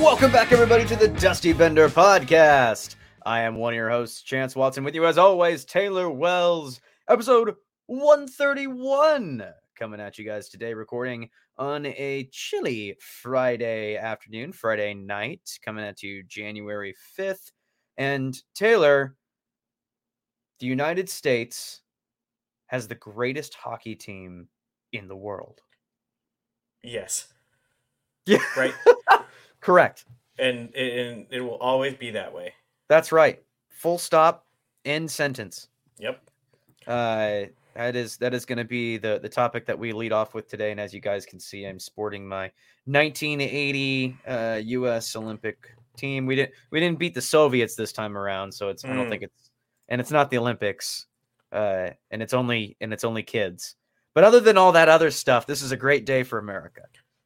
Welcome back, everybody, to the Dusty Bender podcast. I am one of your hosts, Chance Watson, with you as always, Taylor Wells, episode 131. Coming at you guys today, recording on a chilly Friday afternoon, Friday night, coming at you January 5th. And Taylor, the United States has the greatest hockey team in the world. Yes. Yeah. Right. Correct. and and it will always be that way. That's right. Full stop. End sentence. Yep. Uh, that is that is going to be the the topic that we lead off with today. And as you guys can see, I'm sporting my 1980 uh, U.S. Olympic team. We didn't we didn't beat the Soviets this time around, so it's I don't Mm. think it's and it's not the Olympics. Uh, and it's only and it's only kids. But other than all that other stuff, this is a great day for America.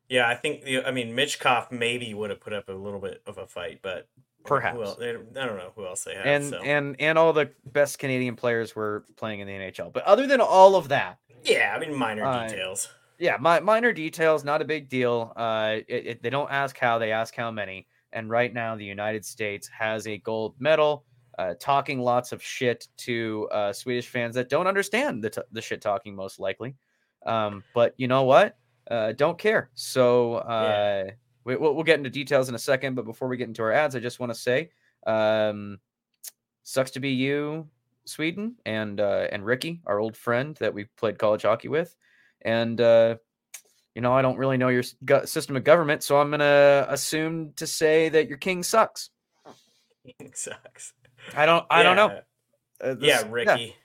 Yeah, I think I mean Michkov maybe would have put up a little bit of a fight, but Perhaps. Else, I don't know who else they have. And so. and and all the best Canadian players were playing in the NHL. But other than all of that, yeah, I mean minor Uh, details. yeah, my, minor details, not a big deal. Uh, it, it- they don't ask how, they ask how many. And right now, the United States has a gold medal. Uh, talking lots of shit to uh, Swedish fans that don't understand the t- the shit talking, most likely. Um, but you know what? Uh, don't care. So uh, we, we'll, we'll get into details in a second. But before we get into our ads, I just want to say, um, sucks to be you, Sweden, and uh, and Ricky, our old friend that we played college hockey with, and uh, you know I don't really know your system of government, so I'm gonna assume to say that your king sucks. King sucks. I don't I don't know. Yeah, Uh, Yeah, Ricky.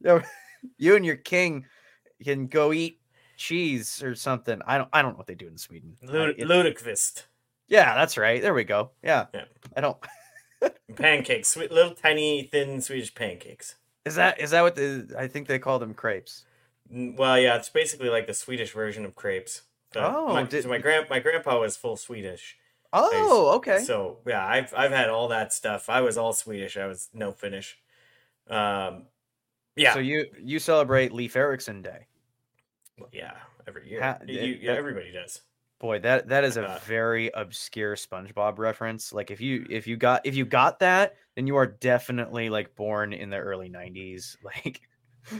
yeah, you and your king can go eat cheese or something. I don't I don't know what they do in Sweden. I- Lud- it- Ludicrous. yeah, that's right. There we go. Yeah, Yeah. I don't. Pancakes, sweet, little tiny thin Swedish pancakes. Is that is that what the I think they call them crepes? Well, yeah, it's basically like the Swedish version of crepes. So Oh, my, did- so my grand my grandpa was full Swedish. Oh, okay. So yeah, I've I've had all that stuff. I was all Swedish. I was no Finnish. Um, yeah, So you you celebrate Leif Erikson Day. Yeah, every year. Ha- You- it- yeah, that- everybody does. Boy, that that is a Uh, very obscure SpongeBob reference. Like if you if you got if you got that, then you are definitely like born in the early '90s. Like,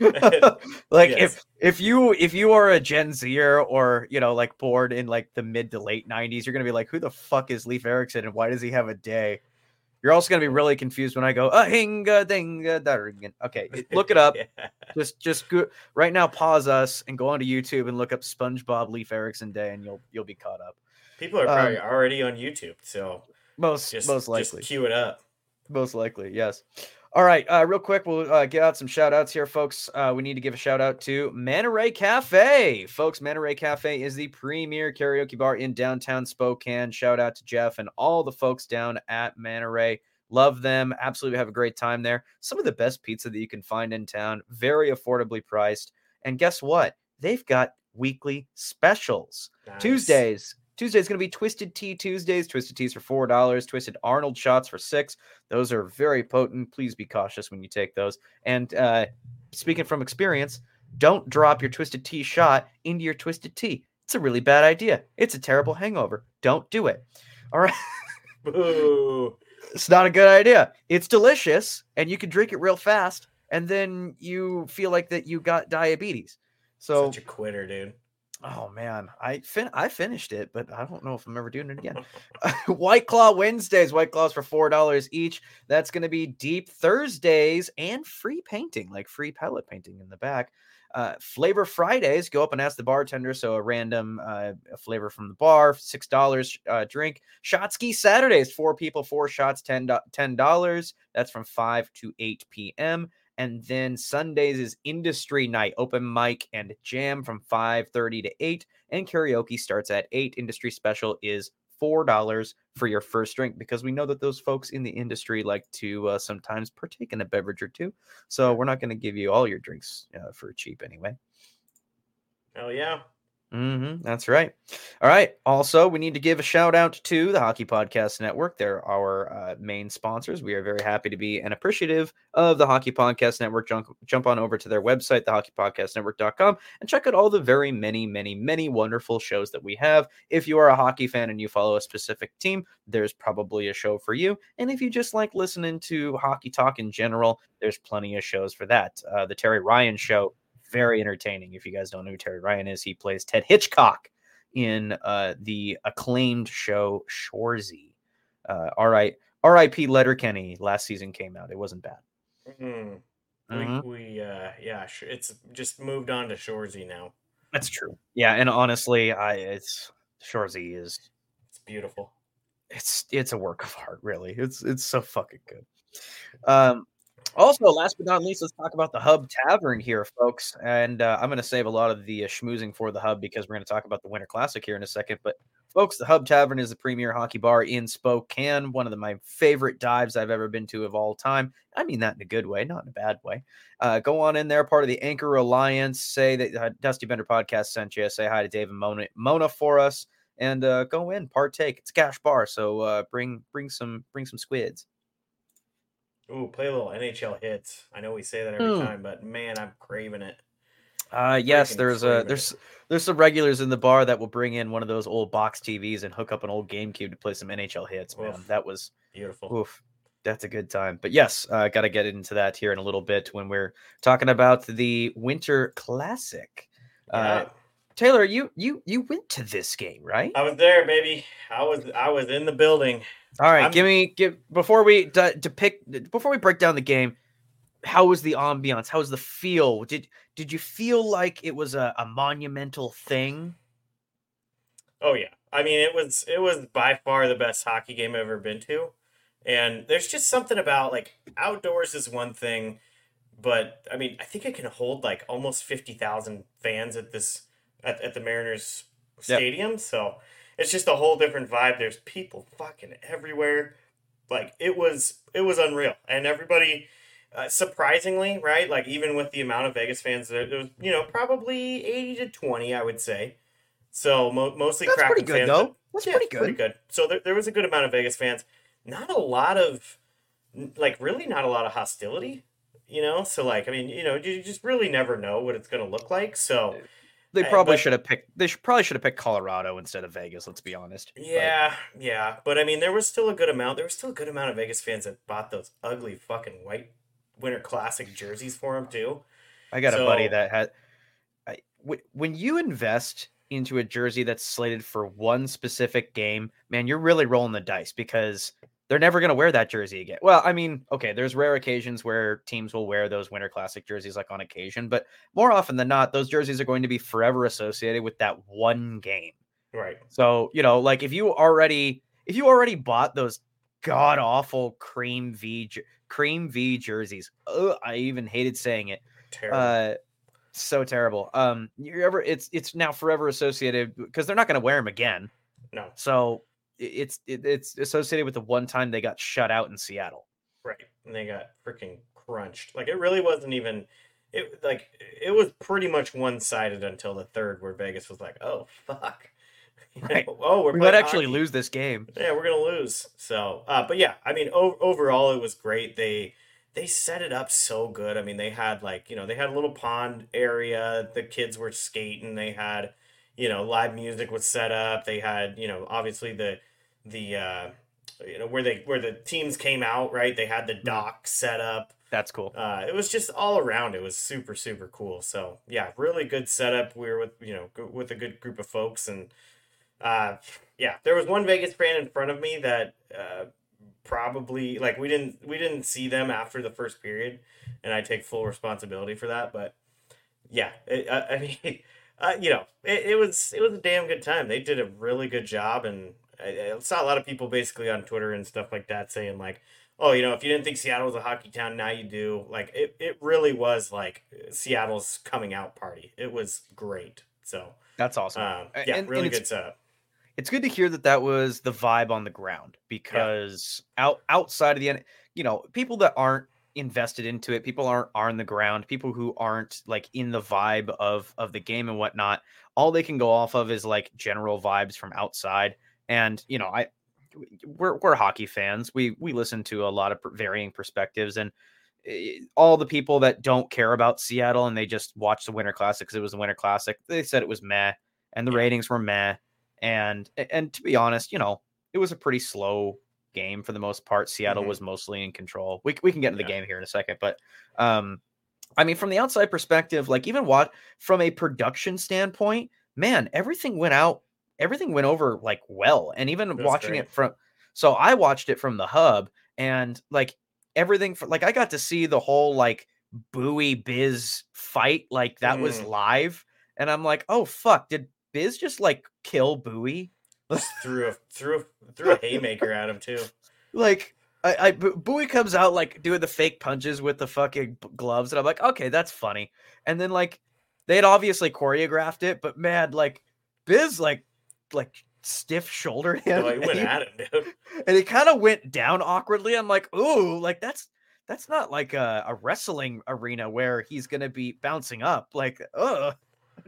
like Yes. if if you if you are a Gen Zer or you know like born in like the mid to late '90s, you're gonna be like, who the fuck is Leif Erikson and why does he have a day? You're also gonna be really confused when I go a hinga dinga dargen. Okay, look it up. Yeah. Just just go right now. Pause us and go onto YouTube and look up SpongeBob Leif Erikson Day, and you'll you'll be caught up. People are probably Um, already on YouTube, so Most just most just likely, cue it up. most likely, yes. All right, uh, real quick, we'll uh, get out some shout outs here, folks. Uh, we need to give a shout out to Monterey Cafe. Folks, Monterey Cafe is the premier karaoke bar in downtown Spokane. Shout out to Jeff and all the folks down at Monterey. Love them. Absolutely have a great time there. Some of the best pizza that you can find in town, very affordably priced. And guess what? They've got weekly specials. Nice. Tuesdays. Tuesday's going to be Twisted Tea Tuesdays. Twisted Teas for four dollars. Twisted Arnold shots for six. Those are very potent. Please be cautious when you take those. And uh, speaking from experience, don't drop your Twisted Tea shot into your Twisted Tea. It's a really bad idea. It's a terrible hangover. Don't do it. All right. Boo. it's not a good idea. It's delicious and you can drink it real fast and then you feel like that you got diabetes. So Such a quitter, dude. Oh man, I fin I finished it, but I don't know if I'm ever doing it again. White Claw Wednesdays, White Claws for four dollars each. That's going to be deep Thursdays and free painting, like free pellet painting in the back. Uh, flavor Fridays, go up and ask the bartender. So a random uh, flavor from the bar, six dollars uh, drink. Shotski Saturdays, four people, four shots, ten dollars. That's from five to eight p.m. And then Sundays is industry night, open mic and jam from 5:30 to 8. And karaoke starts at 8. Industry special is $4 for your first drink because we know that those folks in the industry like to uh, sometimes partake in a beverage or two. So we're not going to give you all your drinks uh, for cheap anyway. Hell yeah. Mm-hmm, that's right. All right. Also, we need to give a shout out to the Hockey Podcast Network. They're our uh, main sponsors. We are very happy to be and appreciative of the Hockey Podcast Network. Jump, jump on over to their website, thehockeypodcastnetwork.com, and check out all the very many, many, many wonderful shows that we have. If you are a hockey fan and you follow a specific team, there's probably a show for you. And if you just like listening to hockey talk in general, there's plenty of shows for that. Uh, the Terry Ryan Show very entertaining. If you guys don't know who Terry Ryan is, he plays Ted Hitchcock in uh, the acclaimed show Shoresy. Uh, all right, R.I.P. Letterkenny last season came out. It wasn't bad. Mm. Mhm. We, we uh, yeah, it's just moved on to Shoresy now. That's true. Yeah, and honestly, I it's Shoresy is It's beautiful. it's it's a work of art. Really, it's it's so fucking good. Um, also, last but not least, let's talk about the Hub Tavern here, folks. And uh, I'm going to save a lot of the uh, schmoozing for the Hub because we're going to talk about the Winter Classic here in a second. But, folks, the Hub Tavern is the premier hockey bar in Spokane, one of the, my favorite dives I've ever been to of all time. I mean that in a good way, not in a bad way. Uh, go on in there, part of the Anchor Alliance. Say that uh, Dusty Bender podcast sent you. Say hi to Dave and Mona, Mona for us, and uh, go in, partake. It's a cash bar, so uh, bring bring some bring some squids. Ooh, play a little NHL Hitz. I know we say that every Mm. time, but man, I'm craving it. Uh yes, there's craving a it. there's there's some regulars in the bar that will bring in one of those old box TVs and hook up an old GameCube to play some NHL Hitz. Man, Oof. that was Beautiful. oof. That's a good time. But yes, uh, got to get into that here in a little bit when we're talking about the Winter Classic. Uh, Yeah. Taylor, you you you went to this game, right? I was there, baby. I was I was in the building. All right, I'm- give me give before we de- depict before we break down the game. How was the ambiance? How was the feel? Did did you feel like it was a, a monumental thing? Oh yeah. I mean, it was it was by far the best hockey game I've ever been to. And there's just something about like outdoors is one thing, but I mean, I think it can hold like almost 50,000 fans at this at, at the Mariners Yep. stadium, so it's just a whole different vibe. There's people fucking everywhere. Like it was it was unreal. And everybody uh, surprisingly, right? Like even with the amount of Vegas fans, there, there was you know probably eighty to twenty, I would say. So mo- mostly That's pretty good, fans, though. That's yeah, pretty good. Pretty good. So there, there was a good amount of Vegas fans. Not a lot of, like, really not a lot of hostility. You know, so like, I mean, you know, you just really never know what it's going to look like. So They Uh, probably but- should have picked. They should, probably should have picked Colorado instead of Vegas. Let's be honest. But yeah, yeah, but I mean, there was still a good amount. There was still a good amount of Vegas fans that bought those ugly fucking white Winter Classic jerseys for them too. I got a buddy that had. I, wh- when you invest into a jersey that's slated for one specific game, man, you're really rolling the dice because they're never going to wear that jersey again. Well, I mean, okay, there's rare occasions where teams will wear those Winter Classic jerseys, like on occasion, but more often than not, those jerseys are going to be forever associated with that one game. Right. So, you know, like if you already if you already bought those god awful cream V cream V jerseys, ugh, I even hated saying it. Terrible. Uh so terrible. Um you ever it's it's now forever associated because they're not going to wear them again. no. So it's it, it's associated with the one time they got shut out in Seattle. Right. And they got freaking crunched. Like it really wasn't even it like it was pretty much one sided until the third where Vegas was like, Oh fuck. You know, Right. Oh, we're We might actually hockey. lose this game. Yeah, we're gonna lose. So, uh, but yeah, I mean, o- overall, it was great. They they set it up so good. I mean, they had like you know they had a little pond area. The kids were skating. They had you know live music was set up. They had you know obviously the the uh, you know where they where the teams came out. Right, they had the Mm. dock set up. That's cool. Uh, it was just all around. It was super super cool. So yeah, really good setup. We were with you know with a good group of folks, and uh, yeah, there was one Vegas fan in front of me that uh, probably like we didn't we didn't see them after the first period, and I take full responsibility for that. But yeah, it, I, I mean, uh, you know, it, it was it was a damn good time. They did a really good job, and I, I saw a lot of people basically on Twitter and stuff like that saying like, "Oh, you know, if you didn't think Seattle was a hockey town, now you do." Like it, it really was like Seattle's coming out party. It was great. So That's awesome. um, yeah, and- really and good setup. it's good to hear that that was the vibe on the ground because out outside of the end, you know, people that aren't invested into it, people aren't are on the ground, people who aren't like in the vibe of of the game and whatnot, all they can go off of is like general vibes from outside. And you know, I we're we're hockey fans. We we listen to a lot of varying perspectives and eh, all the people that don't care about Seattle and they just watch the Winter Classic because it was the Winter Classic. They said it was meh, and the Yeah. ratings were meh and and to be honest, you know, it was a pretty slow game for the most part. Seattle Mhm. was mostly in control. We we can get into the game here in a second, but um I mean from the outside perspective, like even what from a production standpoint, man, everything went out everything went over like well. And even was watching great. it from so I watched it from the hub and like everything for like I got to see the whole like Bowie Biz fight like that was Mm. live and I'm like, "Oh fuck, did Biz just like kill Bowie?" Threw a threw a, threw a haymaker at him too. Like I, I Bowie comes out like doing the fake punches with the fucking gloves, and I'm like, okay, that's funny. And then like they had obviously choreographed it, but man, like Biz like like stiff shouldered him, So he and went he- at him, dude. and he kind of went down awkwardly. I'm like, ooh, like that's that's not like a, a wrestling arena where he's gonna be bouncing up. Like, ugh,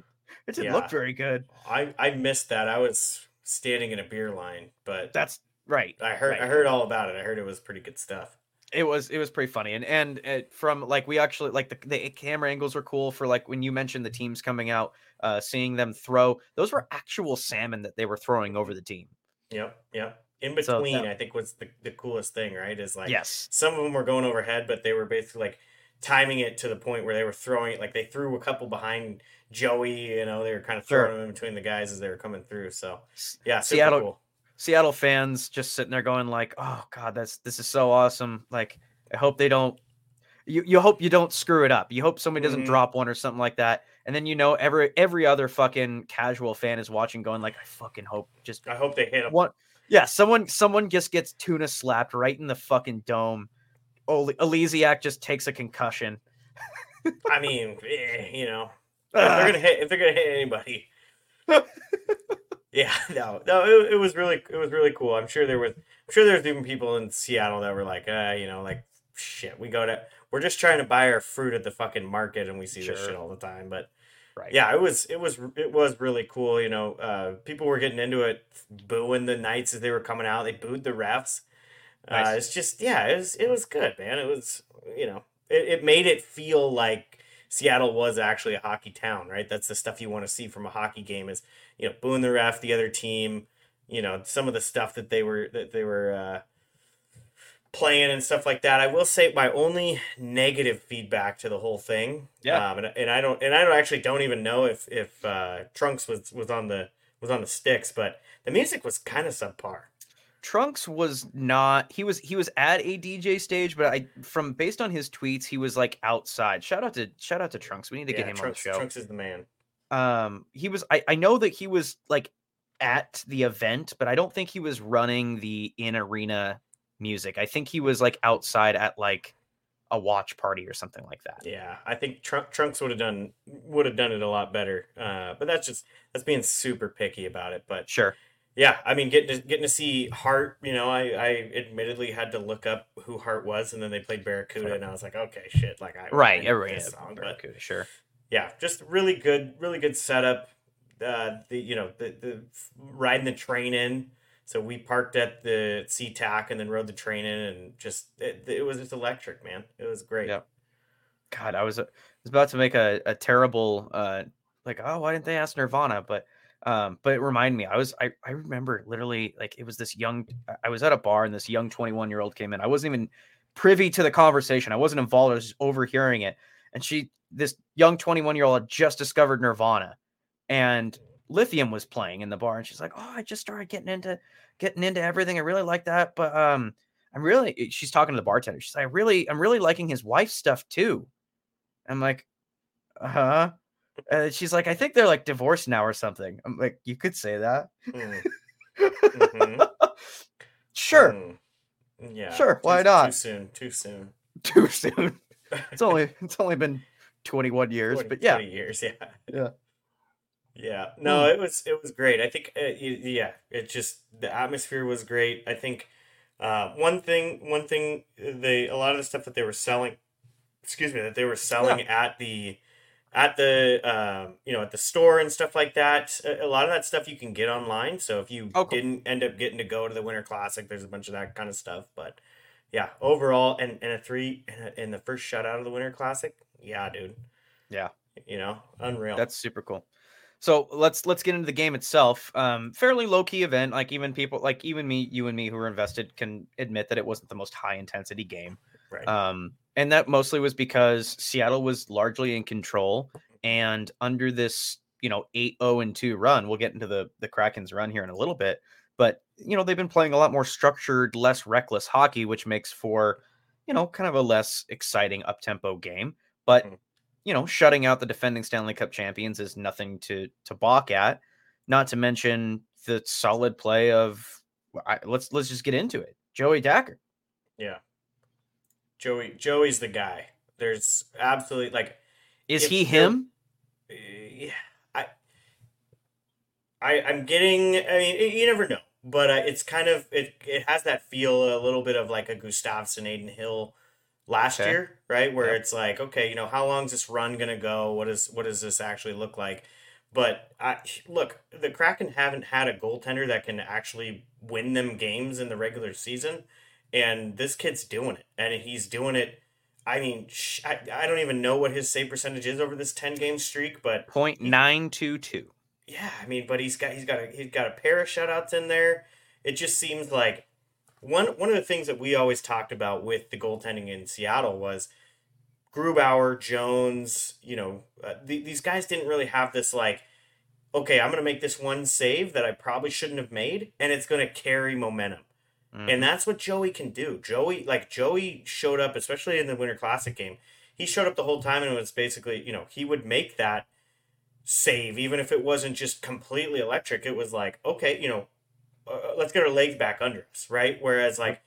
it didn't Yeah. look very good. I I missed that. I was standing in a beer line, but That's right. I heard I heard all about it. I heard it was pretty good stuff. It was it was pretty funny and and it, from like we actually like the, the camera angles were cool for like when you mentioned the teams coming out, uh, seeing them throw those were actual salmon that they were throwing over the team. Yep, yep. In So, between, yeah. I think was the, the coolest thing, right? Is like yes, some of them were going overhead, but they were basically like timing it to the point where they were throwing it like they threw a couple behind Joey, you know, they were kind of Sure. throwing them in between the guys as they were coming through. So yeah, super Seattle cool. Seattle fans just sitting there going like, "Oh God, that's this is so awesome!" Like, I hope they don't. You you hope you don't screw it up. You hope somebody doesn't Mhm. drop one or something like that, and then you know every every other fucking casual fan is watching, going like, "I fucking hope just I hope they hit them. one." Yeah, someone someone just gets tuna slapped right in the fucking dome. Oli- Oleksiak just takes a concussion. I mean, eh, you know, if they're gonna hit if they're gonna hit anybody. yeah, no, no, it, it was really it was really cool. I'm sure there was I'm sure there's even people in Seattle that were like, uh, you know, like shit, we go to we're just trying to buy our fruit at the fucking market and we see this shit all the time. But right. yeah, it was it was it was really cool. You know, uh, people were getting into it, booing the Knights as they were coming out. They booed the refs. Uh, Nice. it's just yeah, it was it was good, man. It was you know it, it made it feel like Seattle was actually a hockey town, right? That's the stuff you want to see from a hockey game is you know booing the ref, the other team, you know some of the stuff that they were that they were uh, playing and stuff like that. I will say my only negative feedback to the whole thing, Yeah. um, and, and I don't and I don't actually don't even know if if uh, Trunks was was on the was on the sticks, but the music was kind of subpar. Trunks was not he was he was at a DJ stage, but I from based on his tweets, he was like outside. Shout out to shout out to Trunks. We need to get him Trunks, on the show. Trunks is the man. Um he was I, I know that he was like at the event, but I don't think he was running the in arena music. I think he was like outside at like a watch party or something like that. Yeah, I think Trunk, Trunks would have done would have done it a lot better. Uh, but that's just that's being super picky about it. But Sure. yeah, I mean, getting to, getting to see Hart, you know, I, I admittedly had to look up who Hart was, and then they played Barracuda, and I was like, okay, shit, like I Right. Everybody song, but Barracuda, sure. Yeah, just really good, really good setup. Uh, the you know the the riding the train in. So we parked at the SeaTac and then rode the train in, and just it, it was just electric, man. It was great. Yep. God, I was, uh, was about to make a, a terrible uh like, oh, why didn't they ask Nirvana? But Um, but it reminded me, I was I, I remember literally like it was this young I was at a bar and this young 21 year old came in. I wasn't even privy to the conversation. I wasn't involved, I was just overhearing it. And she this young 21 year old had just discovered Nirvana and Lithium was playing in the bar, and she's like, Oh, I just started getting into getting into everything. I really like that. But um I'm really she's talking to the bartender. She's like, I really, I'm really liking his wife's stuff too. I'm like, uh-huh. Uh, she's like, I think they're like divorced now or something. I'm like, you could say that. Mm. Mhm. sure. Mm. Yeah. Sure, too- why not? Too soon. Too soon. Too soon. It's only it's only been 21 years, 20 but yeah. 20 years. Yeah. Yeah. Yeah. No, it was it was great. I think uh, yeah, it just the atmosphere was great. I think uh, one thing one thing they a lot of the stuff that they were selling, excuse me, that they were selling at the at the um, you know at the store and stuff like that. A, a lot of that stuff you can get online. So if you Oh, cool. didn't end up getting to go to the Winter Classic, there's a bunch of that kind of stuff. But yeah, overall, and and a three and, a, and the first shutout of the Winter Classic. Yeah, dude. Yeah. You know, unreal. That's super cool. So let's let's get into the game itself. Um, fairly low key event. Like even people, like even me, you and me, who were invested, can admit that it wasn't the most high intensity game. right. Um, and that mostly was because Seattle was largely in control, and under this, you know, 8-0 and 2 run, we'll get into the the Kraken's run here in a little bit. But you know, they've been playing a lot more structured, less reckless hockey, which makes for, you know, kind of a less exciting up tempo game. But Mhm. you know, shutting out the defending Stanley Cup champions is nothing to to balk at. Not to mention the solid play of I, let's let's just get into it. Joey Daccord. Yeah. Joey Joey's the guy. There's absolutely like Is he him? uh, yeah, I I I'm getting I mean you never know, but uh, it's kind of it it has that feel a little bit of like a Gustavsson Adin Hill last Okay. year, right? Where Yep. it's like, okay, you know, how long's this run going to go? What is what does this actually look like? But I look, the Kraken haven't had a goaltender that can actually win them games in the regular season, and this kid's doing it, and he's doing it. I mean, sh- I, I don't even know what his save percentage is over this ten game streak, but Point nine two two. yeah, I mean, but he's got he's got a he's got a pair of shutouts in there. It just seems like one one of the things that we always talked about with the goaltending in Seattle was Grubauer, Jones. You know, uh, th- these guys didn't really have this like, okay, I'm gonna make this one save that I probably shouldn't have made, and it's gonna carry momentum. And that's what Joey can do. Joey, like Joey, showed up, especially in the Winter Classic game. He showed up the whole time, and it was basically, you know, he would make that save, even if it wasn't just completely electric. It was like, okay, you know, uh, let's get our legs back under us, right? Whereas like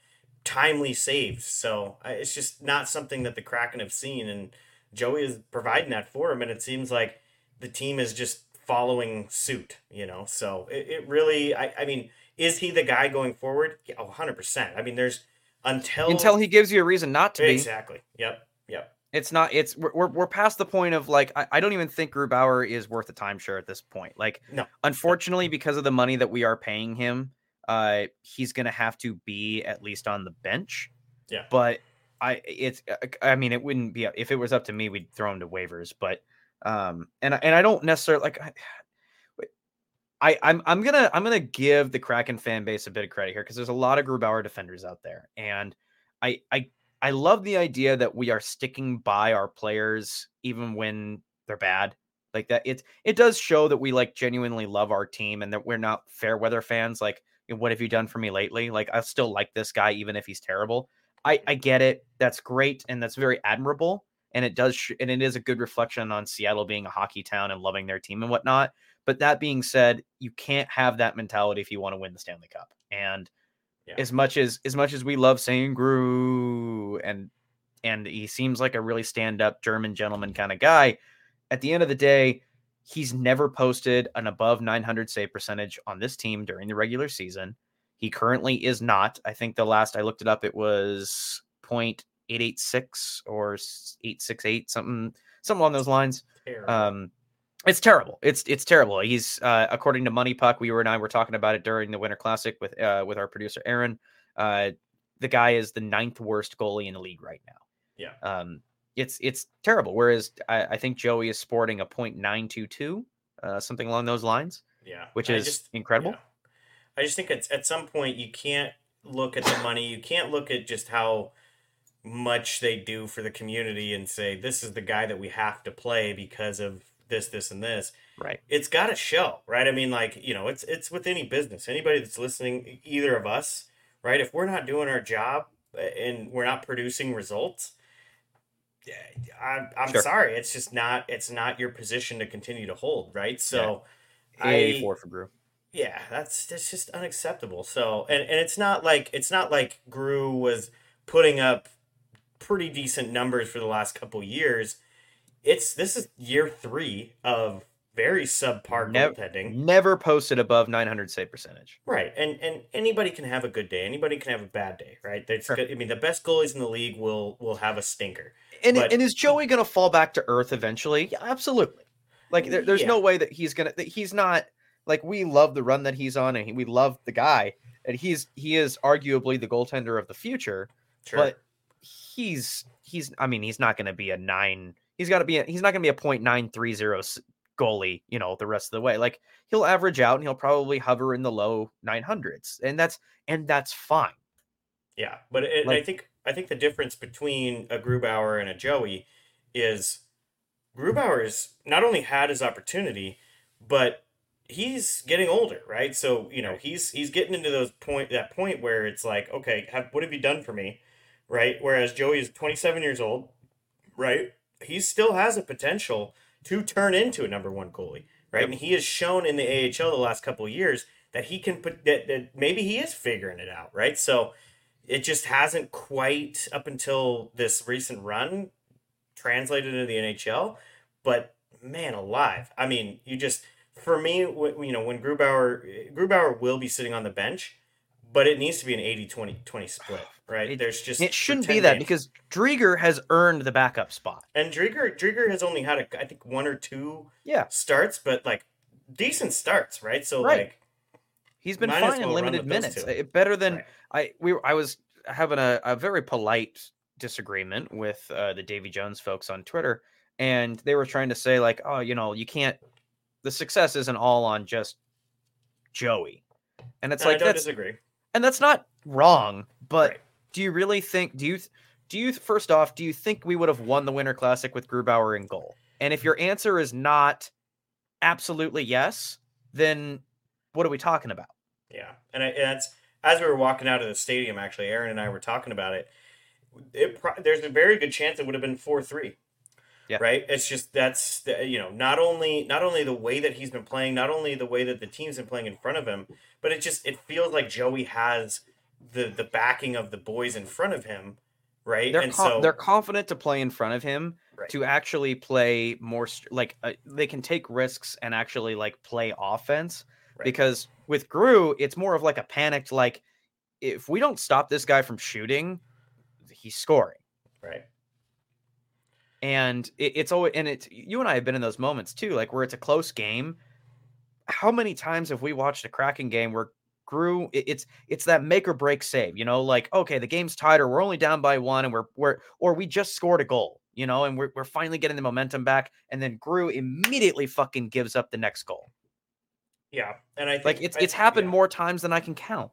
timely saves. So I- it's just not something that the Kraken have seen, and Joey is providing that for him. And it seems like the team is just following suit, you know. So it, it really, I, I mean, is he the guy going forward? Yeah, oh, 100%. I mean, there's until Until he gives you a reason not to be. exactly. Yep. Yep. It's not. It's we're we're, past the point of like I, I don't even think Grubauer is worth a timeshare at this point. Like, No. unfortunately, because of the money that we are paying him, uh, he's gonna have to be at least on the bench. Yeah. But I it's uh, I mean it wouldn't be if it was up to me we'd throw him to waivers. But um and I- and I don't necessarily like. I, I, I'm I'm gonna I'm gonna give the Kraken fan base a bit of credit here because there's a lot of Grubauer defenders out there, and I I I love the idea that we are sticking by our players even when they're bad. Like that, it it does show that we like genuinely love our team and that we're not fair weather fans. Like, what have you done for me lately? Like, I still like this guy even if he's terrible. I I get it. That's great and that's very admirable. And it does, sh- and it is a good reflection on Seattle being a hockey town and loving their team and whatnot. But that being said, you can't have that mentality if you want to win the Stanley Cup. And Yeah. as much as as much as we love saying Gru and and he seems like a really stand up German gentleman kind of guy, at the end of the day, he's never posted an above 900 save percentage on this team during the regular season. He currently is not. I think the last I looked it up, it was 0.886 or 868, something something along those lines. Terrible. Um, it's terrible. It's it's terrible. He's uh, according to MoneyPuck. We were and I were talking about it during the Winter Classic with uh, with our producer Aaron. Uh, the guy is the ninth worst goalie in the league right now. Yeah. Um, it's it's terrible. Whereas I, I think Joey is sporting a point nine two two, uh, something along those lines. Yeah, which is just- incredible. yeah. I just think it's at some point you can't look at the money. You can't look at just how much they do for the community and say this is the guy that we have to play because of this, this, and this. Right. It's got to show, right? I mean, like you know, it's it's with any business. Anybody that's listening, either of us, right? If we're not doing our job uh, and we're not producing results, I'm, I'm Sure. sorry. It's just not. It's not your position to continue to hold, right? So. I- 84 for Gru. yeah, that's that's just unacceptable. So, and and it's not like it's not like Gru was putting up pretty decent numbers for the last couple years. It's this is year three of very subpar Nev- goaltending, Never posted above 900 save percentage. right? And and anybody can have a good day. Anybody can have a bad day, right? That's Sure. good. I mean, the best goalies in the league will will have a stinker. And, But- and is Joey going to fall back to earth eventually? Yeah, absolutely. Like there, there's Yeah. no way that he's going to that he's not like we love the run that he's on and he, we love the guy and he's he is arguably the goaltender of the future, Sure. but he's he's I mean, he's not going to be a 9 he's got to be a, he's not going to be a .930 s- goalie, you know, the rest of the way. Like he'll average out and he'll probably hover in the low 900s. And that's and that's fine. Yeah, but it, I think I think the difference between a Grubauer and a Joey is Grubauer is not only had his opportunity, but he's getting older, right? So you know he's he's getting into those point that point where it's like, okay, have, what have you done for me, right? Whereas Joey is 27 years old, right? He still has a potential to turn into a number one goalie, right? Yep. And he has shown in the AHL the last couple of years that he can put that, that maybe he is figuring it out, right? So it just hasn't quite up until this recent run translated into the NHL. But man, alive! I mean, you just for me, you know, when Grubauer Grubauer will be sitting on the bench, but it needs to be an 80 20 20 split, right? It- There's just It shouldn't be that games. because Driedger has earned the backup spot. and Driedger Driedger has only had a, I think one or two Yeah. starts, but like decent starts, right? So Right. like He's been fine in limited minutes. Better than Right. I we I was having a, a very polite disagreement with uh, the Davy Jones folks on Twitter, and they were trying to say like, oh, you know, you can't. The success isn't all on just Joey, and it's I like don't that's disagree. and that's not wrong. But Right. Do you really think? Do you do you first off? Do you think we would have won the Winter Classic with Grubauer in goal? And if your answer is not absolutely yes, then what are we talking about? Yeah, and, I, and that's as we were walking out of the stadium. Actually, Aaron and I were talking about it. It pro- there's a very good chance it would have been four three. Yeah. Right. It's just that's the, you know not only not only the way that he's been playing, not only the way that the team's been playing in front of him, but it just it feels like Joey has the the backing of the boys in front of him. Right. they're and con- so they're confident to play in front of him Right. to actually play more like uh, they can take risks and actually like play offense Right. because with Gru it's more of like a panicked like if we don't stop this guy from shooting he's scoring right. and it, it's always and it's you and I have been in those moments too like where it's a close game how many times have we watched a Kraken game where It- it's it's that make or break save you know like okay the game's tied or we're only down by one and we're we're or we just scored a goal you know and we're, we're finally getting the momentum back and then Gru immediately fucking gives up the next goal Yeah, and I think like it's I- it's happened yeah. more times than I can count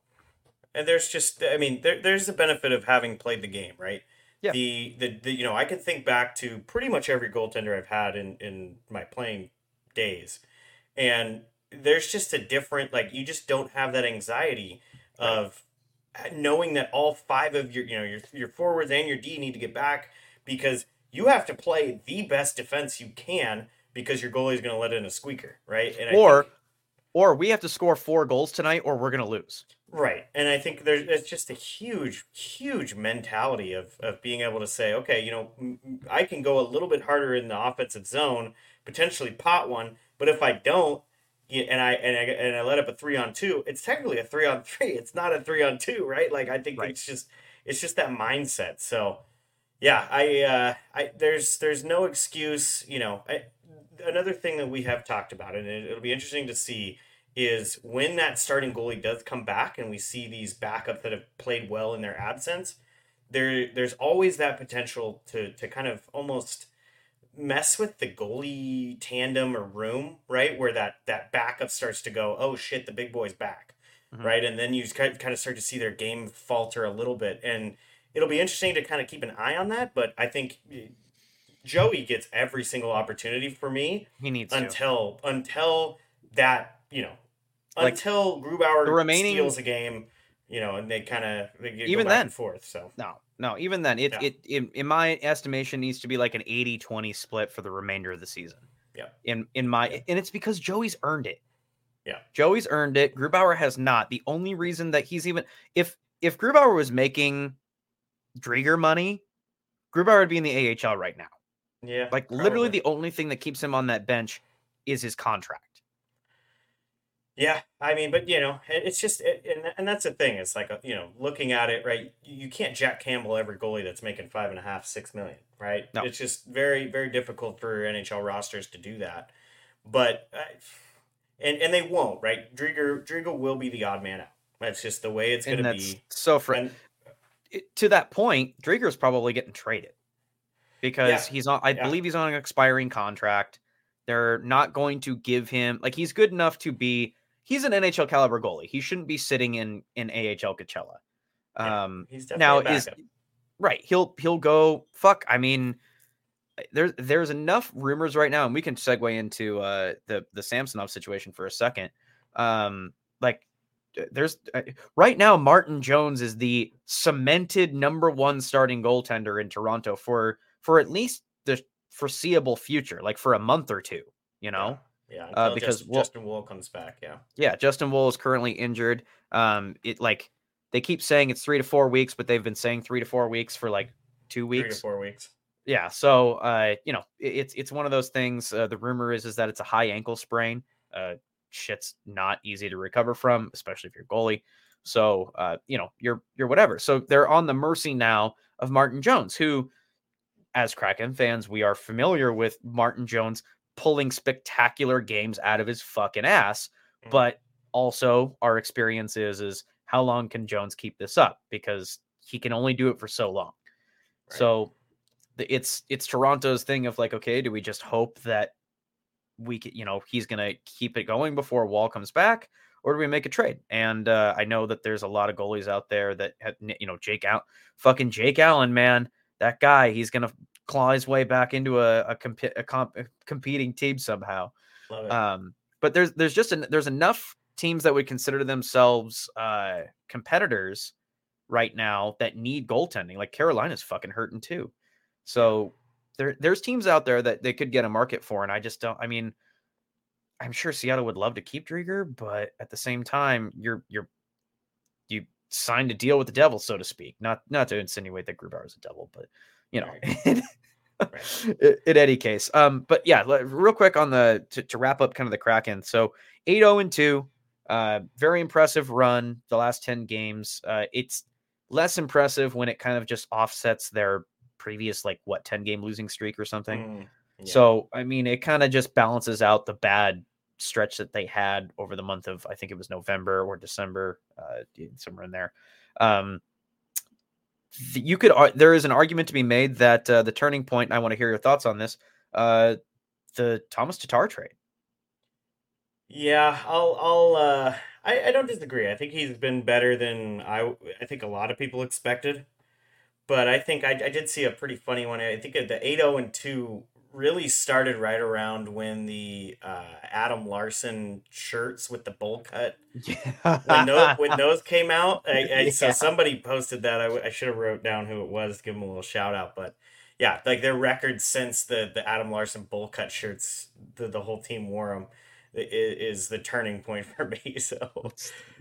and there's just i mean there, there's the benefit of having played the game right Yeah. the, the the you know i can think back to pretty much every goaltender i've had in in my playing days and there's just a different like you just don't have that anxiety of uh, knowing that all five of your you know your your forwards and your d need to get back because you have to play the best defense you can because your goalie is going to let in a squeaker right and or think- or we have to score four goals tonight or we're gonna lose Right. And I think there's it's just a huge, huge mentality of, of being able to say, okay, you know, I can go a little bit harder in the offensive zone, potentially pot one, but if I don't, and I and I and I let up a three on two, it's technically a three on three. It's not a three on two, right? Like I think Right. it's just it's just that mindset. So yeah, I uh I there's there's no excuse, you know. I, another thing that we have talked about, and it, it'll be interesting to see is when that starting goalie does come back and we see these backups that have played well in their absence, there there's always that potential to to kind of almost mess with the goalie tandem or room, right? Where that that backup starts to go, oh shit, the big boy's back, Mhm. right? And then you kind of start to see their game falter a little bit, and it'll be interesting to kind of keep an eye on that. But I think eh, Joey gets every single opportunity for me He needs to. until until that you know Like, until Grubauer the remaining- steals a game, you know, and they kind of Even back then. and forth. So No, no, even then, it, Yeah. it in, in my estimation needs to be like an 80 20 split for the remainder of the season. Yeah. In in my and it's because Joey's earned it. Yeah. Joey's earned it. Grubauer has not. The only reason that he's even if if Grubauer was making Driedger money, Grubauer would be in the AHL right now. yeah, Like literally the only thing that keeps him on that bench is his contract. Yeah, I mean, but you know, it's just, it, and and that's the thing. It's like you know, looking at it, right? You can't Jack Campbell every goalie that's making five and a half, six million, right? No. It's just very, very difficult for NHL rosters to do that. But, uh, and and they won't, right? Driedger Driedger will be the odd man out. That's just the way it's going to be. so for And to that point, Driedger's probably getting traded because Yeah, he's on. I yeah. believe he's on an expiring contract. They're not going to give him like he's good enough to be. He's an NHL caliber goalie. He shouldn't be sitting in in AHL Coachella. Yeah, Um, he's now is right. He'll he'll go. Fuck. I mean, eh, there's there's enough rumors right now, and we can segue into uh, the the Samsonov situation for a second. Um, like uh, there's uh, right now Martin Jones is the cemented number one starting goaltender in Toronto for for at least the foreseeable future, like for a month or two. You know. yeah, uh, until because Just- Woll- Justin Woll comes back. Yeah, Yeah, Justin Woll is currently injured. Um, it like they keep saying it's three to four weeks, but they've been saying three to four weeks for like two three to weeks. four weeks. Yeah, so uh, you know, it, it's it's one of those things. Uh, the rumor is is that it's a high ankle sprain. Uh, shit's not easy to recover from, especially if you're goalie. So uh, you know, you're you're whatever. So they're on the mercy now of Martin Jones, who, as Kraken fans, we are familiar with Martin Jones pulling spectacular games out of his fucking ass. Mhm. But also, our experience is is how long can Jones keep this up because he can only do it for so long. Right. So it's it's Toronto's thing of like, okay, do we just hope that we can, you know, he's gonna keep it going before Woll comes back, or do we make a trade? And uh, I know that there's a lot of goalies out there that have, you know, Jake out, fucking Jake Allen, man, that guy, he's gonna claw his way back into a a, comp- a, comp- a competing team somehow. Um, but there's there's just an, there's enough teams that would consider themselves uh, competitors right now that need goaltending. Like Carolina's fucking hurting too. So there there's teams out there that they could get a market for, and I just don't. I mean, I'm sure Seattle would love to keep Driedger, but at the same time, you're you're you signed a deal with the devil, so to speak. Not not to insinuate that Grubauer is a devil, but you know. Right. in, in any case, um, but yeah, real quick on the to, to wrap up kind of the Kraken. So 8-0 and 2, uh, very impressive run the last 10 games. Uh, it's less impressive when it kind of just offsets their previous like what 10 game losing streak or something. Mm, yeah. So I mean, it kind of just balances out the bad stretch that they had over the month of I think it was November or December, uh, somewhere in there. Um, you could there is an argument to be made that uh, the turning point. And I want to hear your thoughts on this. Uh, the Tomas Tatar trade. Yeah, I'll I'll uh I, I don't disagree. I think he's been better than I I think a lot of people expected. But I think I, I did see a pretty funny one. I think the 8-0 and 2 really started right around when the uh, Adam Larsson shirts with the bowl cut Yeah. when those, when those came out. I, I, So somebody posted that. I should have wrote down who it was. To give them a little shout out. But yeah, like their record since the the Adam Larsson bowl cut shirts, the the whole team wore them. Is the turning point for me. So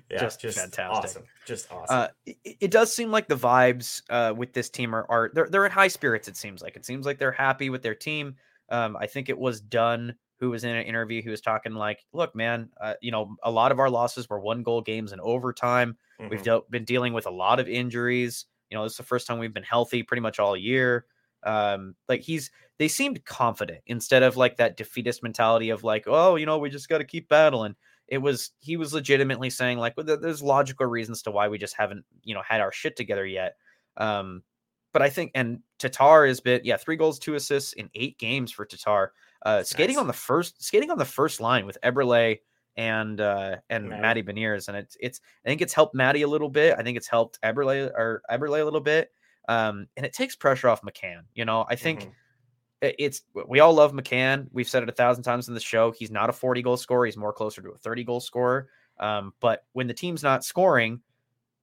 yeah, just just, fantastic. awesome, just awesome. Uh, it, it does seem like the vibes uh, with this team are, are they're they're in high spirits. It seems like it seems like they're happy with their team. Um, I think it was Dunn who was in an interview who was talking like, "Look, man, uh, you know, a lot of our losses were one goal games in overtime. We've Mhm. dealt, been dealing with a lot of injuries. You know, this is the first time we've been healthy pretty much all year. Um, like he's they seemed confident instead of like that defeatist mentality of like, oh, you know, we just got to keep battling. It was he was legitimately saying like, well, there's logical reasons to why we just haven't you know had our shit together yet. Um, but I think and Tatar has been yeah three goals, two assists in eight games for Tatar. Uh, skating nice. on the first skating on the first line with Eberle and uh and Matty. Matty Beniers, and it's it's I think it's helped Matty a little bit. I think it's helped Eberle or Eberle a little bit. Um, and it takes pressure off McCann. You know, I think Mhm. It- it's we all love McCann. We've said it a thousand times in the show. He's not a 40 goal scorer. He's more closer to a 30 goal scorer. Um, but when the team's not scoring,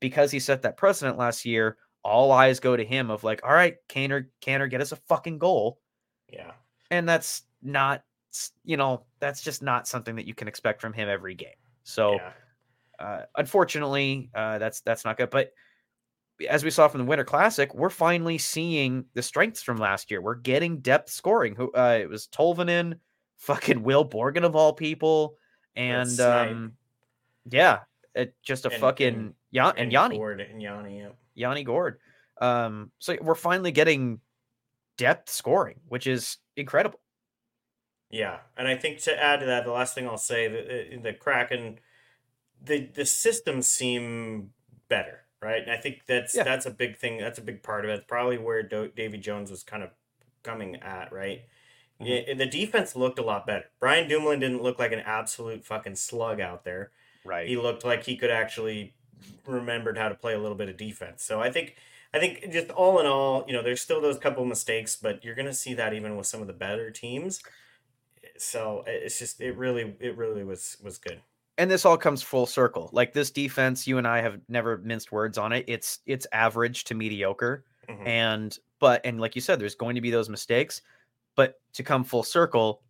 because he set that precedent last year, all eyes go to him of like, all right, Canner, Canner, get us a fucking goal. yeah. And that's not, you know, that's just not something that you can expect from him every game. So yeah. uh, unfortunately, uh, that's that's not good. But as we saw from the Winter Classic, we're finally seeing the strengths from last year. We're getting depth scoring. Who uh, it was Tolvanen, fucking Will Borgen of all people, and um, yeah, it, just a And- fucking and- yeah, and, Yanni, Gourde and Yanni. Yeah. Yanni Gourde. Um, so we're finally getting depth scoring, which is incredible. Yeah, and I think to add to that, the last thing I'll say, the the Kraken, the the systems seem better, right? And I think that's Yeah. that's a big thing. That's a big part of it. It's probably where Do- Davy Jones was kind of coming at, right? Mhm. Yeah, the defense looked a lot better. Brian Dumoulin didn't look like an absolute fucking slug out there. Right. He looked like he could actually remembered how to play a little bit of defense. So I think I think just all in all, you know, there's still those couple mistakes, but you're gonna see that even with some of the better teams. So it's just it really it really was was good. And this all comes full circle. Like this defense, you and I have never minced words on it. It's it's average to mediocre. Mhm. And but and like you said, there's going to be those mistakes. But to come full circle,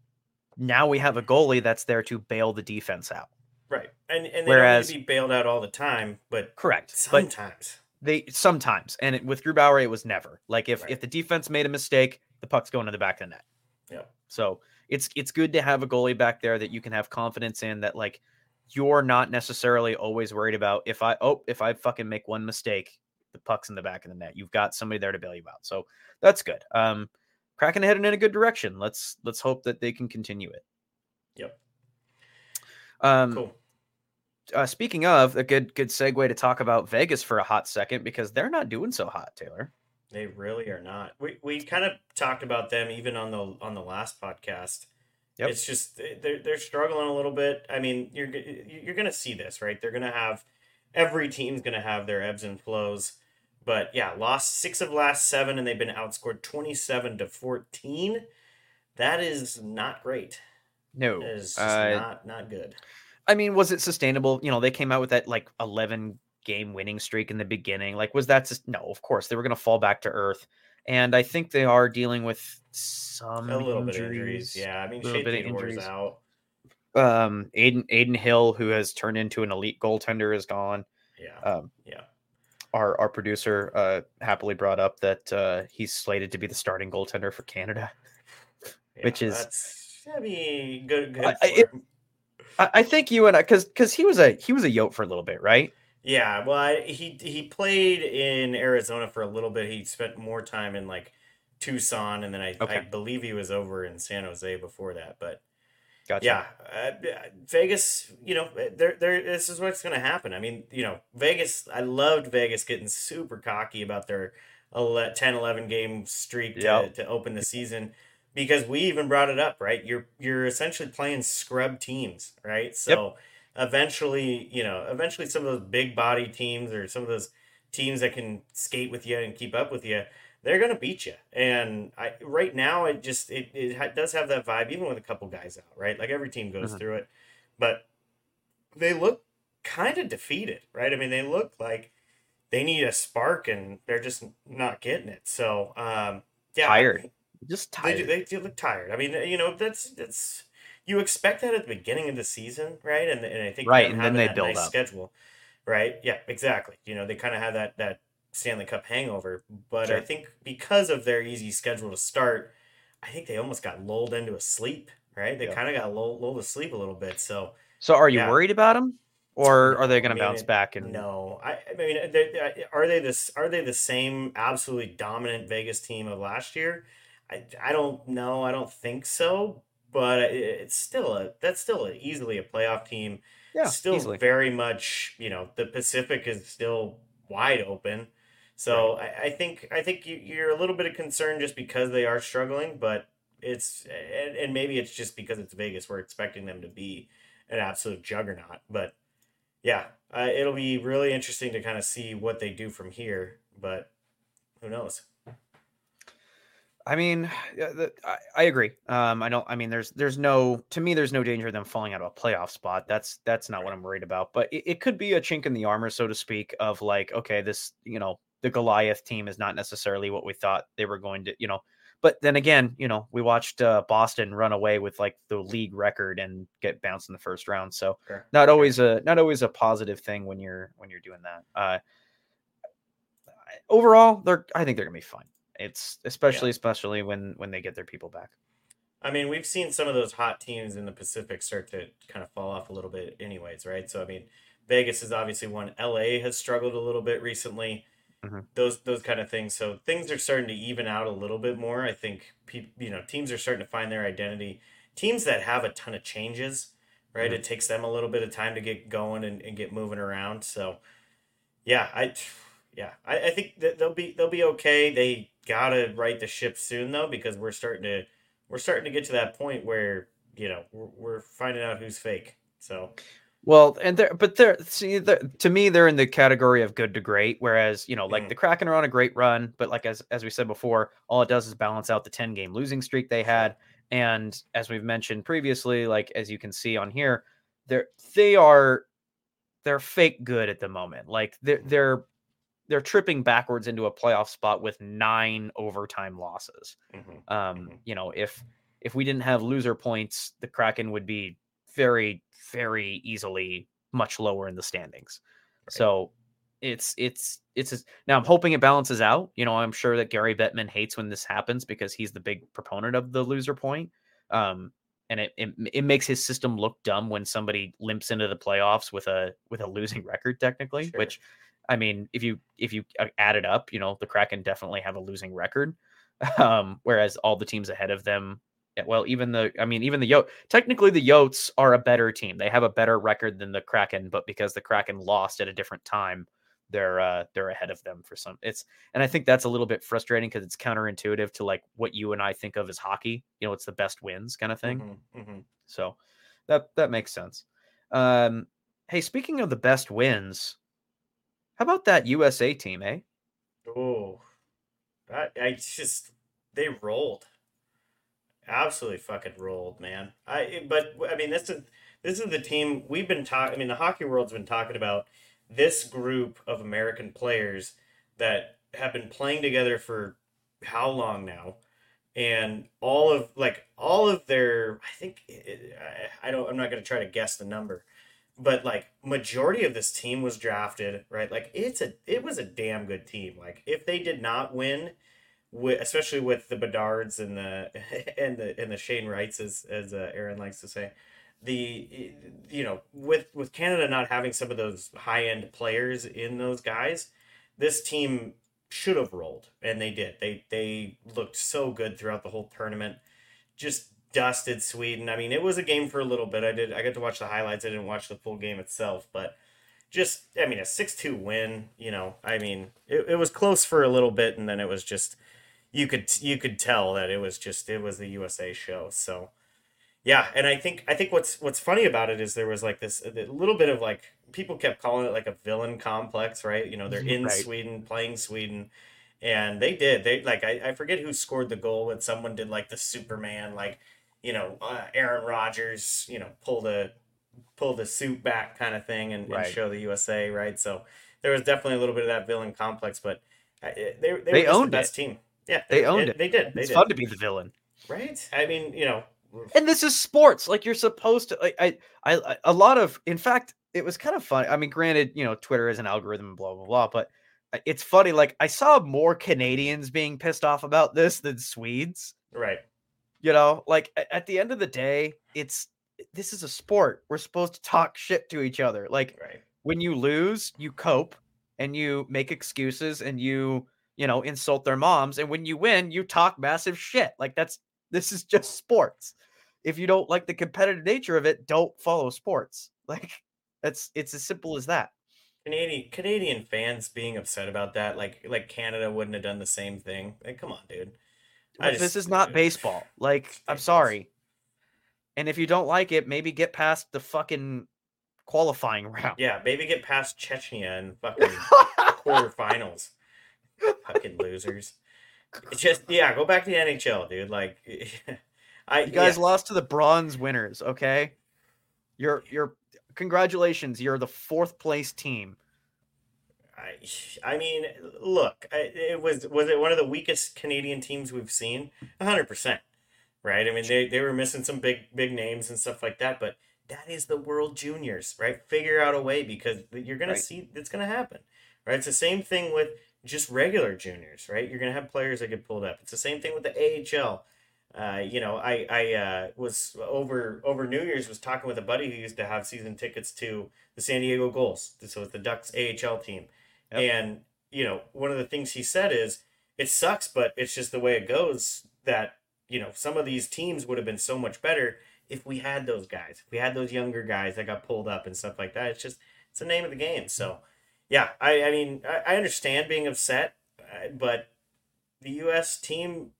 now we have a goalie that's there to bail the defense out. Right. And and they Whereas- don't need to be bailed out all the time, but Correct. But sometimes. they sometimes and it, with Grubauer, it was never. Like if Right. if the defense made a mistake, the puck's going to the back of the net. Yeah. So it's it's good to have a goalie back there that you can have confidence in that like you're not necessarily always worried about if I oh if I fucking make one mistake, the puck's in the back of the net. You've got somebody there to bail you out. So that's good. Um Kraken heading in a good direction. Let's let's hope that they can continue it. Yep. Um Cool. uh, speaking of a good good segue to talk about Vegas for a hot second because they're not doing so hot, Taylor. They really are not. We we kind of talked about them even on the on the last podcast. Yep. It's just they're they're struggling a little bit. I mean, you're you're gonna see this, right? They're gonna have every team's gonna have their ebbs and flows. But yeah, lost six of last seven, and they've been outscored twenty seven to fourteen. That is not great. No, That is just uh, not not good. I mean, was it sustainable? You know, they came out with that like 11 game winning streak in the beginning. Like, was that just no? Of course, they were to fall back to earth, and I think they are dealing with some A little injuries. bit of injuries. Yeah, I mean, little Shea bit of injuries. out. Um, Adin Adin Hill, who has turned into an elite goaltender, is gone. Yeah, Um, yeah. our our producer uh happily brought up that uh he's slated to be the starting goaltender for Canada. yeah, which is- that's be good. good I- it-. I, think you and I, because because he was a he was a yote for a little bit, right? Yeah, well, I, he he played in Arizona for a little bit. He spent more time in like Tucson, and then I, I believe he was over in San Jose before that. But Gotcha. yeah, uh, Vegas, you know, there there this is what's going to happen. I mean, you know, Vegas. I loved Vegas getting super cocky about their 11, 10, 11 game streak to, Yep. to open the season because we even brought it up, right? You're you're essentially playing scrub teams, right? So eventually, you know, eventually some of those big body teams or some of those teams that can skate with you and keep up with you, they're gonna beat you. And I right now it just it it ha- does have that vibe, even with a couple guys out, right? Like every team goes Mhm. through it, but they look kind of defeated, right? I mean, they look like they need a spark and they're just not getting it. So, um, yeah, Tired. Just tired. they do, they do look tired. I mean, you know, that's that's you expect that at the beginning of the season, right? And and I think Right, and then they build nice up. schedule, right? Yeah, exactly. You know, they kind of have that that Stanley Cup hangover, but I think because of their easy schedule to start, I think they almost got lulled into a sleep, right? They Yeah. kind of got lulled, lulled asleep a little bit. So so are you yeah. worried about them? or are they going I to mean, bounce back? And no, I, I mean, are they this? Are they the same absolutely dominant Vegas team of last year? I, I don't know. I don't think so. But it's still a that's still a, easily a playoff team. yeah, still easily. very much you know the Pacific is still wide open. So I, I think I think you, you're a little bit of concern just because they are struggling, but it's and, and maybe it's just because it's Vegas. We're expecting them to be an absolute juggernaut, but yeah, uh, it'll be really interesting to kind of see what they do from here. But who knows? I mean, I, I agree. Um, I don't. I mean, there's there's no to me there's no danger of them falling out of a playoff spot. That's that's not what I'm worried about. But it, it could be a chink in the armor, so to speak, of like, okay, this you know the Goliath team is not necessarily what we thought they were going to. You know, but then again, you know, we watched uh, Boston run away with like the league record and get bounced in the first round. So Sure. not always a not always a positive thing when you're when you're doing that. Uh, overall, they're I think they're gonna be fine. It's especially especially when when they get their people back. I mean, we've seen some of those hot teams in the Pacific start to kind of fall off a little bit, anyways, right? So I mean, Vegas is obviously one. LA has struggled a little bit recently. Mhm. Those those kind of things. So things are starting to even out a little bit more. I think people, you know, teams are starting to find their identity. Teams that have a ton of changes, right? Mhm. It takes them a little bit of time to get going and, and get moving around. So, yeah, I, yeah, I, I think that they'll be they'll be okay. They gotta right the ship soon though, because we're starting to we're starting to get to that point where you know we're, we're finding out who's fake. So Well, and they're but they're see they're, to me they're in the category of good to great, whereas you know like Mhm. the Kraken are on a great run, but like as as we said before, all it does is balance out the ten game losing streak they had, and as we've mentioned previously, like as you can see on here, they're they are they're fake good at the moment. Like they're they're they're tripping backwards into a playoff spot with nine overtime losses. mhm. Um, Mhm. you know, if if we didn't have loser points, the Kraken would be very, very easily much lower in the standings. So it's it's it's a- now I'm hoping it balances out. You know, I'm sure that Gary Bettman hates when this happens because he's the big proponent of the loser point. Um, and it, it it makes his system look dumb when somebody limps into the playoffs with a with a losing record technically, Sure. which I mean, if you if you uh, add it up, you know, the Kraken definitely have a losing record. Um, whereas all the teams ahead of them, yeah, well, even the I mean, even the Yote, technically the Yotes are a better team. They have a better record than the Kraken, but because the Kraken lost at a different time, they're uh they're ahead of them for some it's and I think that's a little bit frustrating because it's counterintuitive to like what you and I think of as hockey. You know, it's the best wins kind of thing. Mhm, mhm. So that that makes sense. Um, hey, speaking of the best wins, how about that USA team, eh? Oh, that I just they rolled, absolutely fucking rolled, man. I eh, but I mean this is this is the team we've been talking. I mean the hockey world's been talking about this group of American players that have been playing together for how long now, and all of like all of their I think eh, eh, I, I don't I'm not gonna try to guess the number but like majority of this team was drafted right? Like it's a it was a damn good team. Like if they did not win with, especially with the bedards and the and the and the shane wrights as as uh, aaron likes to say the you know with with canada not having some of those high end players in those guys this team should have rolled and they did. They they looked so good throughout the whole tournament. Just dusted Sweden. I mean, it was a game for a little bit. I did. I got to watch the highlights. I didn't watch the full game itself, but just, I mean, a six-two win. You know, I mean, it, it was close for a little bit, and then it was just you could you could tell that it was just it was the USA show. So yeah, and I think I think what's what's funny about it is there was like this a little bit of like people kept calling it like a villain complex, right? You know, they're mm-hmm. in Right. Sweden playing Sweden. And they did. They like I, I forget who scored the goal, but someone did like the Superman, like you know, uh, Aaron Rodgers, you know, pull the pull the suit back kind of thing and, and show the USA, right? So there was definitely a little bit of that villain complex, but uh, they they, were owned the it. best team. Yeah, They owned it. They did. They it's did. fun to be the villain. right? I mean, you know, and this is sports like you're supposed to like I, I i a lot of in fact it was kind of fun i mean granted you know twitter is an algorithm and blah blah blah but uh, it's funny like i saw more canadians being pissed off about this than swedes right? You know like at the end of the day it's this is a sport. We're supposed to talk shit to each other. Like Right. when you lose you cope and you make excuses and you you know insult their moms. And when you win you talk massive shit. Like that's this is just sports. If you don't like the competitive nature of it don't follow sports. Like that's it's as simple as that. Canadian Canadian fans being upset about that, like like Canada wouldn't have done the same thing. Like, come on, dude. I this is not baseball. Like, I'm sorry. And if you don't like it, maybe get past the fucking qualifying round. Yeah, maybe get past Chechnya and fucking quarterfinals. fucking losers. It's just yeah, go back to the NHL, dude. Like, I You guys yeah. lost to the bronze winners, okay? You're you're congratulations, you're the fourth place team. I, I mean, look, I, it was was it one of the weakest Canadian teams we've seen? hundred percent, right? I mean, they, they were missing some big big names and stuff like that, but that is the World Juniors, right? Figure out a way because you're gonna Right. see it's gonna happen, right? It's the same thing with just regular juniors, right? You're gonna have players that get pulled up. It's the same thing with the AHL. Uh, you know, I I uh, was over over New Year's was talking with a buddy who used to have season tickets to the San Diego Gulls. so it's the Ducks AHL team. Yep. And you know, one of the things he said is, it sucks, but it's just the way it goes. That you know, some of these teams would have been so much better if we had those guys, if we had those younger guys that got pulled up and stuff like that. It's just it's the name of the game. So, yeah, I I mean, I, I understand being upset, uh, but the U.S. team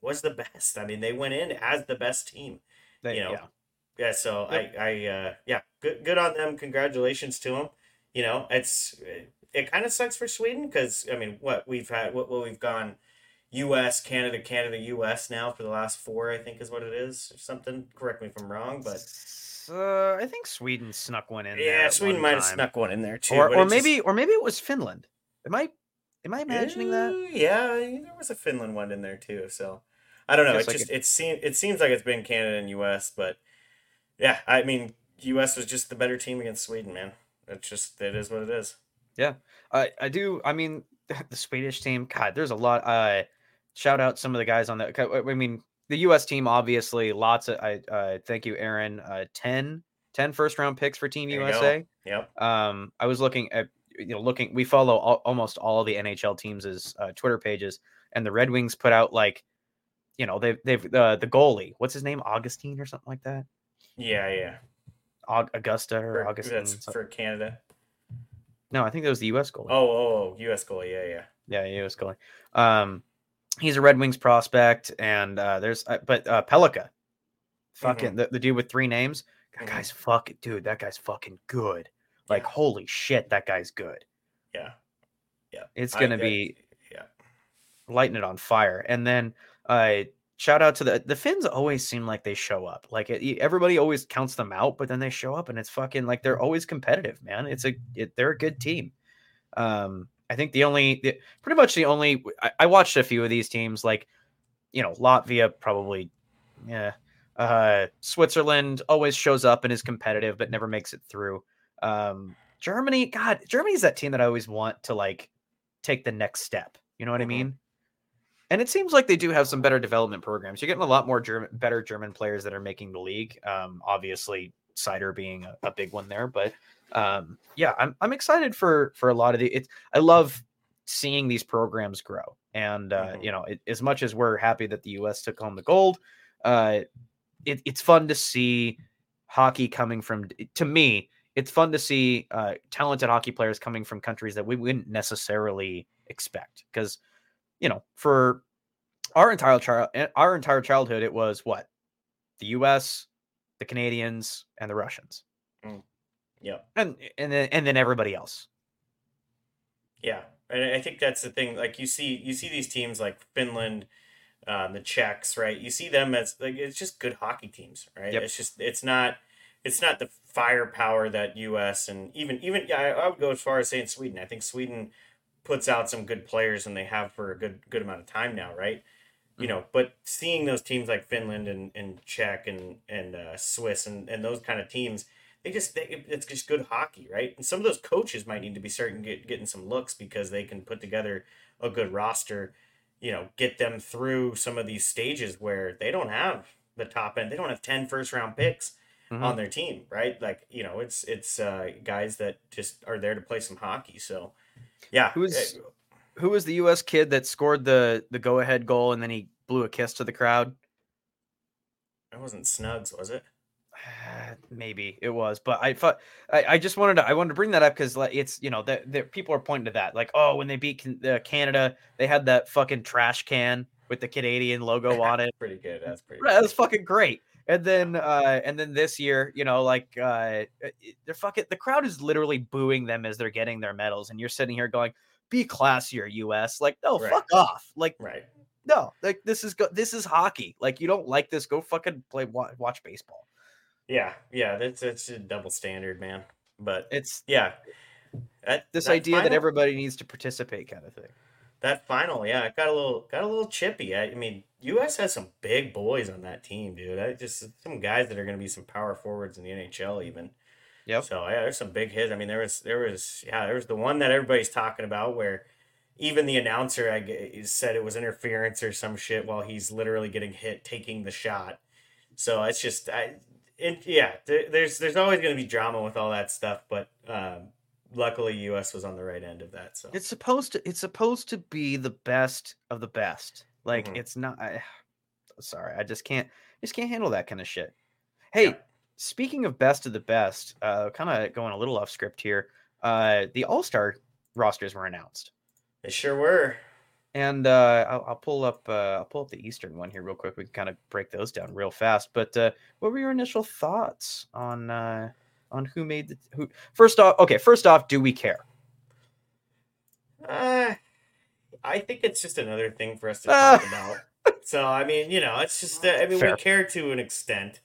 was the best. I mean, they went in as the best team. They, You know, yeah. Yeah, so Yep. I, I, uh, yeah, good, good on them. Congratulations to them. You know, it's it kind of sucks for Sweden because I mean, what we've had, what, what we've gone, U.S., Canada, Canada, U.S. now for the last four, I think is what it is, or something. Correct me if I'm wrong, but uh, I think Sweden snuck one in. yeah, Sweden might have snuck one in there too. or or it's just- maybe or maybe it was Finland. Am I am I imagining that? Yeah, there was a Finland one in there too. So I don't know. It I just could- it seems it seems like it's been Canada and U.S. But yeah, I mean, U.S. was just the better team against Sweden, man. It's just it is what it is. I I do. I mean, the Swedish team. God, there's a lot. Uh, shout out some of the guys on that. I mean, the U.S. team obviously lots of. I uh, thank you, Aaron. Uh, 10, 10 first round picks for Team There. USA. Yep. Um, I was looking at you know looking. We follow all, almost all the NHL teams' uh, Twitter pages, and the Red Wings put out like, you know, they've they've uh, the goalie. What's his name? Augustine or something like that. Yeah, yeah. Augusta or For, Augustine. that's for Canada. No, I think that was the U.S. goalie. Oh, oh, oh, U.S. goalie. Yeah, yeah. Yeah, U.S. goalie. Um, he's a Red Wings prospect, and uh, there's uh, but uh, Pelika, fucking the, the dude with three names. That Mhm. guy's fucking dude. That guy's fucking good. Like Yeah. holy shit, that guy's good. Yeah. Yeah. It's gonna I- be yeah. lighting it on fire. And then uh shout out to the the Finns always seem like they show up. Like it, everybody always counts them out, but then they show up and it's fucking like they're always competitive, man. It's a it, they're a good team. Um I think the only the, pretty much the only I, I watched a few of these teams like you know, Latvia probably yeah. Uh Switzerland always shows up and is competitive but never makes it through. Um Germany, god, Germany's that team that I always want to like take the next step. You know what I Mhm. mean? And it seems like they do have some better development programs. You're getting a lot more German, better German players that are making the league. Um, obviously, Seider being a, a big one there, but um, yeah, I'm I'm excited for for a lot of the. It's I love seeing these programs grow, and uh, Mhm. you know, it, as much as we're happy that the U.S. took home the gold, uh, it, it's fun to see hockey coming from. To me, it's fun to see uh, talented hockey players coming from countries that we wouldn't necessarily expect because you know, for our entire child, our entire childhood, it was what the U.S., the Canadians, and the Russians, Yep. and and then and then everybody else. Yeah, and I think that's the thing. Like you see, you see these teams like Finland, um, the Czechs, right? You see them as like it's just good hockey teams, right? Yep. It's just it's not it's not the firepower that U.S. and even even yeah, I, I would go as far as saying Sweden. I think Sweden puts out some good players and they have for a good good amount of time now, right? You know, but seeing those teams like Finland and, and Czech and and uh, Swiss and, and those kind of teams, they just they, it's just good hockey, right? And some of those coaches might need to be starting get, getting some looks because they can put together a good roster, you know, get them through some of these stages where they don't have the top end, they don't have 10 first round picks Mhm. on their team, right? Like you know, it's it's uh, guys that just are there to play some hockey. So, yeah, Who's- uh, Who was the U.S. kid that scored the the go ahead goal and then he blew a kiss to the crowd? it wasn't Snugs, was it? maybe it was, but I thought I, I just wanted to I wanted to bring that up because like it's you know that the, people are pointing to that like oh when they beat can, uh, Canada they had that fucking trash can with the Canadian logo on it. pretty good. That's pretty. Right, That's fucking great. And then uh and then this year, you know, like uh they're fucking the crowd is literally booing them as they're getting their medals, and you're sitting here going, "Be classier, U.S." Like, no, Right. fuck off. Like, Right. no, like this is go- this is hockey. Like, you don't like this? Go fucking play wa- watch baseball. Yeah. Yeah. That's it's a double standard, man. But It's yeah, that, this idea that everybody needs to participate, kind of thing. That final, yeah, it got a little got a little chippy. I, I mean, U.S. has some big boys on that team, dude. I just some guys that are going to be some power forwards in the NHL, even. Yep. So yeah, there's some big hits. I mean, there was there was yeah, there was the one that everybody's talking about where even the announcer I g- said it was interference or some shit while he's literally getting hit taking the shot. So it's just I, it, yeah, there, there's there's always going to be drama with all that stuff, but um, luckily U.S. was on the right end of that. So It's supposed to. It's supposed to be the best of the best. Like Mhm. it's not. I, sorry, I just can't. Just can't handle that kind of shit. Hey, Yeah. speaking of best of the best, uh, kind of going a little off script here. Uh, the All Star rosters were announced, they sure were. and uh, I'll, I'll pull up. Uh, I'll pull up the Eastern one here real quick. We can kind of break those down real fast. But uh, what were your initial thoughts on uh, on who made the who? First off, okay. First off, do we care? Uh, I think it's just another thing for us to Ah. talk about. So I mean, you know, it's just uh, I mean, Fair. we care to an extent,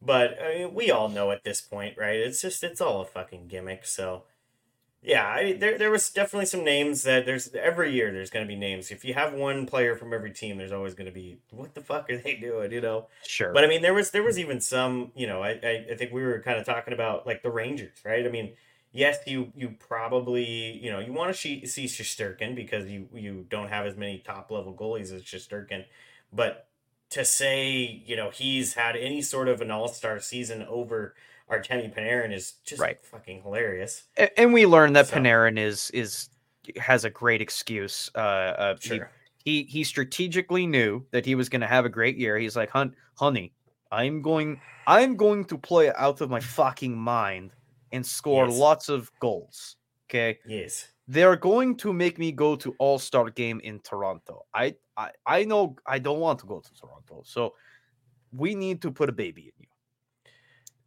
but I mean, we all know at this point, right? It's just it's all a fucking gimmick. So yeah, I there there was definitely some names that there's every year there's going to be names. If you have one player from every team, there's always going to be what the fuck are they doing, you know? Sure. But I mean, there was there was even some, you know, I I, I think we were kind of talking about like the Rangers, right? I mean, yes, you you probably you know you want to see see Shesterkin because you you don't have as many top level goalies as Shesterkin, but to say you know he's had any sort of an all star season over Artemi Panarin is just Right. fucking hilarious. A- and we learned that So- Panarin is is has a great excuse. Uh, uh he- he, he strategically knew that he was going to have a great year. He's like, "Hun, honey, I'm going I'm going to play out of my fucking mind and score Yes. lots of goals." Okay, Yes. they're going to make me go to All Star game in Toronto. I, I I know I don't want to go to Toronto, so we need to put a baby in you.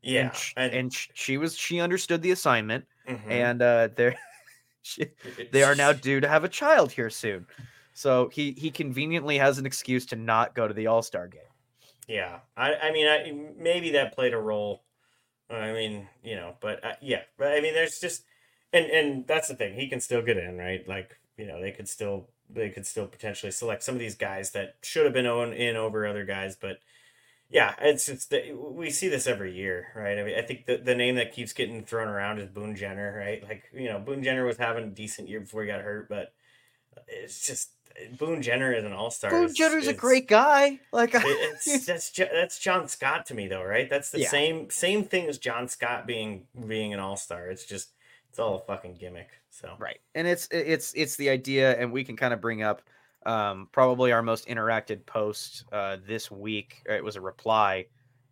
Yeah. and, sh- and sh- she was she understood the assignment, mhm. and uh, they're she, they are now due to have a child here soon. So he he conveniently has an excuse to not go to the All Star game. Yeah, I, I mean, I maybe that played a role. I mean, you know, but uh, yeah, but I mean, there's just, and and that's the thing. He can still get in, right? Like, you know, they could still they could still potentially select some of these guys that should have been in over other guys, but yeah, it's just that we see this every year, right? I mean, I think the the name that keeps getting thrown around is Boone Jenner, right? Like, you know, Boone Jenner was having a decent year before he got hurt, but it's just Boone Jenner is an all star. Boone Jenner's a great guy. Like it's that's that's John Scott to me though, right? That's the Yeah. same same thing as John Scott being being an all star. It's just it's all a fucking gimmick. So right, and it's it's it's the idea, and we can kind of bring up um, probably our most interacted post uh, this week. It was a reply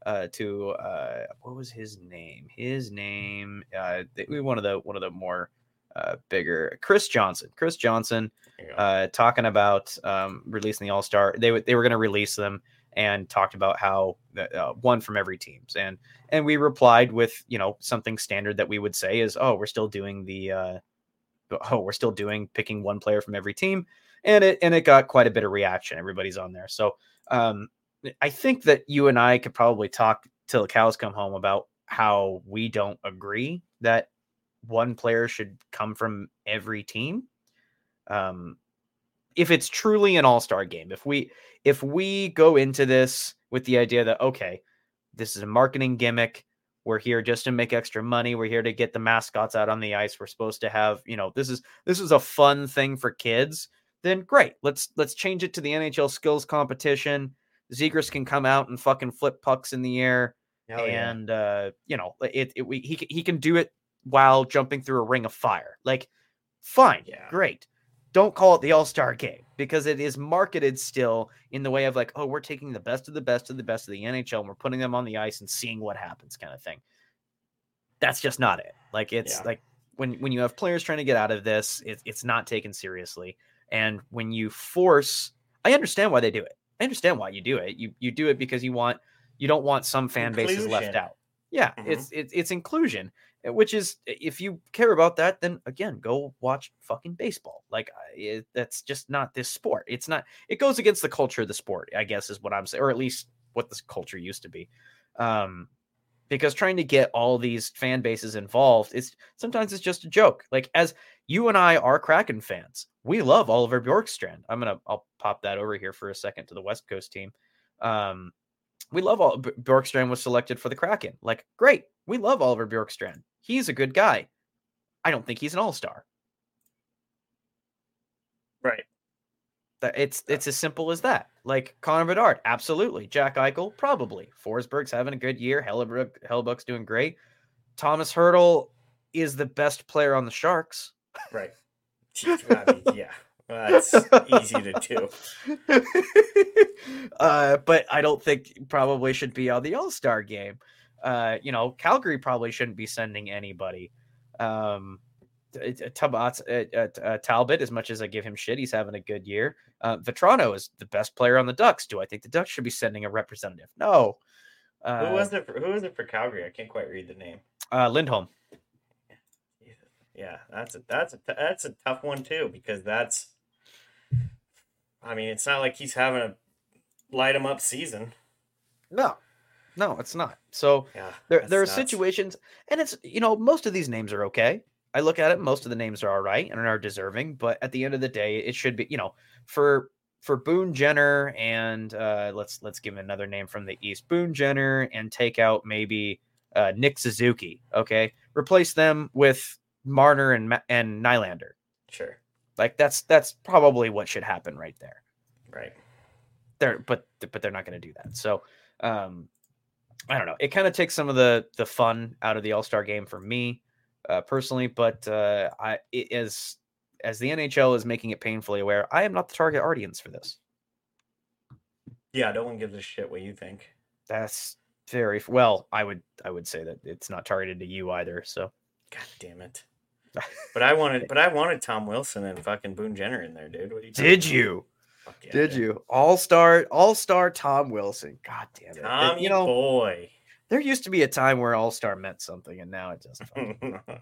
uh, to uh, what was his name? His name, uh, one of the one of the more uh, bigger Chris Johnson. Chris Johnson there you go. uh, talking about um, releasing the All Star. They w- they were going to release them and talked about how uh, one from every teams and and we replied with you know something standard that we would say is oh we're still doing the uh, oh we're still doing picking one player from every team and it and it got quite a bit of reaction. Everybody's on there, so um, I think that you and I could probably talk till the cows come home about how we don't agree that one player should come from every team. Um if it's truly an all-star game if we if we go into this with the idea that okay this is a marketing gimmick. We're here just to make extra money. We're here to get the mascots out on the ice. We're supposed to have you know this is this is a fun thing for kids then great let's let's change it to the nhl skills competition Zegras can come out and fucking flip pucks in the air Hell yeah. and uh you know it, it we, he, he can do it while jumping through a ring of fire like fine Yeah. great don't call it the All Star game because it is marketed still in the way of like, oh, we're taking the best of the best of the best of the NHL and we're putting them on the ice and seeing what happens, kind of thing. That's just not it. Like it's Yeah. like when when you have players trying to get out of this, it, it's not taken seriously. And when you force, I understand why they do it. I understand why you do it. You you do it because you want you don't want some fan bases left out. Yeah, Mhm. it's it's it's inclusion, uh, which is if you care about that, then again, go watch fucking baseball. Like it, that's just not this sport. It's not. It goes against the culture of the sport, I guess, is what I'm saying, or at least what this culture used to be. Um, because trying to get all these fan bases involved is sometimes it's just a joke. Like as you and I are Kraken fans, we love Oliver Bjorkstrand. I'm gonna I'll pop that over here for a second to the West Coast team. Um, we love all Bjorkstrand was selected for the Kraken. Like, great, we love Oliver Bjorkstrand. He's a good guy. I don't think he's an all star. Right. It's it's as simple as that. Like Connor Bedard, absolutely. Jack Eichel, probably. Forsberg's having a good year. Hellebrook, Hellebuyck's doing great. Tomas Hertl is the best player on the Sharks. Right. I mean, yeah. That's easy to do. uh, but I don't think probably should be on the All Star game. Uh, you know, Calgary probably shouldn't be sending anybody. Um, t- t- uh, uh, uh, Talbot, as much as I give him shit, he's having a good year. Uh, Vatrano is the best player on the Ducks. Do I think the Ducks should be sending a representative? No. Uh, Who was it? For, who was it for Calgary? I can't quite read the name. uh, Lindholm? Yeah, that's a that's a that's a tough one too because that's. I mean, it's not like he's having a light him up season. No, no, it's not. So Yeah, there there are nuts. situations and it's you know most of these names are okay i look at it most of the names are all right and are deserving but at the end of the day it should be you know for for boone jenner and uh let's let's give him another name from the east boone jenner and take out maybe uh nick suzuki okay replace them with marner and and nylander Sure. like that's that's probably what should happen right there Right. they're but but they're not going to do that. So um I don't know. It kind of takes some of the the fun out of the All-Star game for me uh personally, but uh I it is as the NHL is making it painfully aware, I am not the target audience for this. Yeah, no one gives a shit what you think. That's very well, I would I would say that it's not targeted to you either. So God damn it. But I wanted, but I wanted Tom Wilson and fucking Boone Jenner in there, dude. What you? did you? Yeah, Did dude. you? All-Star All-Star Tom Wilson. God damn it. Tommy you know, boy. there used to be a time where All-Star meant something and now it just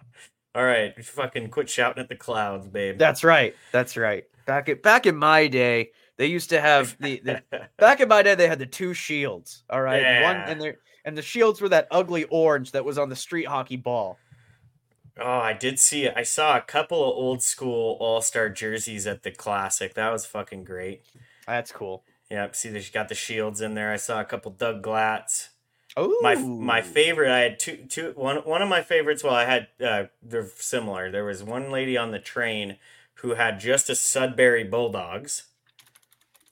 All right, fucking quit shouting at the clouds, babe. That's right. That's right. Back at back in my day, they used to have the, the back in my day they had the two shields. All right, one and the and the shields were that ugly orange that was on the street hockey ball. Oh, I did see it. I saw a couple of old school All Star jerseys at the Classic. That was fucking great. That's cool. Yep. See, they got the shields in there. I saw a couple Doug Glatts. Oh, My my favorite. I had two two one one of my favorites. Well, I had uh, they're similar. There was one lady on the train who had just a Sudbury Bulldogs,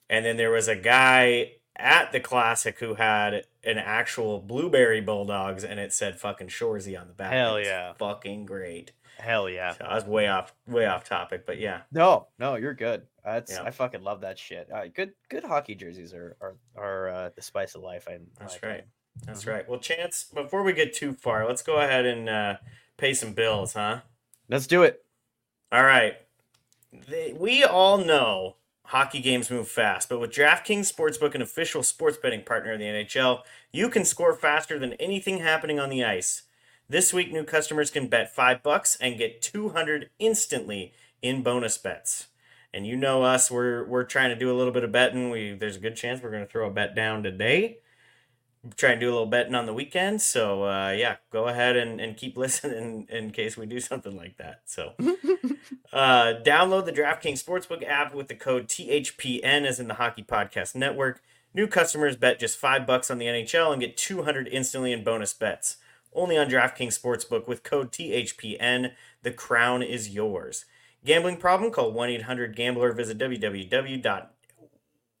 and then there was a guy at the classic who had an actual Blueberry Bulldogs, and it said fucking Shoresy on the back. Hell It's yeah. fucking great. Hell yeah. So I was way off way off topic, but yeah, No, no, you're good. That's Yeah. I fucking love that shit. Uh, good good hockey jerseys are are, are uh, the spice of life. I that's like right. That's Mhm. right. Well, Chance, before we get too far, let's go ahead and uh, pay some bills, huh? Let's do it. All right. They, we all know hockey games move fast, but with DraftKings Sportsbook, an official sports betting partner of the NHL, you can score faster than anything happening on the ice. This week, new customers can bet five bucks and get 200 instantly in bonus bets. And you know us, we're we're trying to do a little bit of betting. We there's a good chance we're going to throw a bet down today. Try and do a little betting on the weekend. So uh, yeah, go ahead and, and keep listening in case we do something like that. So uh, download the DraftKings Sportsbook app with the code THPN as in the Hockey Podcast Network. New customers bet just five bucks on the NHL and get 200 instantly in bonus bets. Only on DraftKings Sportsbook with code THPN. The crown is yours. Gambling problem? Call 1 800 Gambler. Visit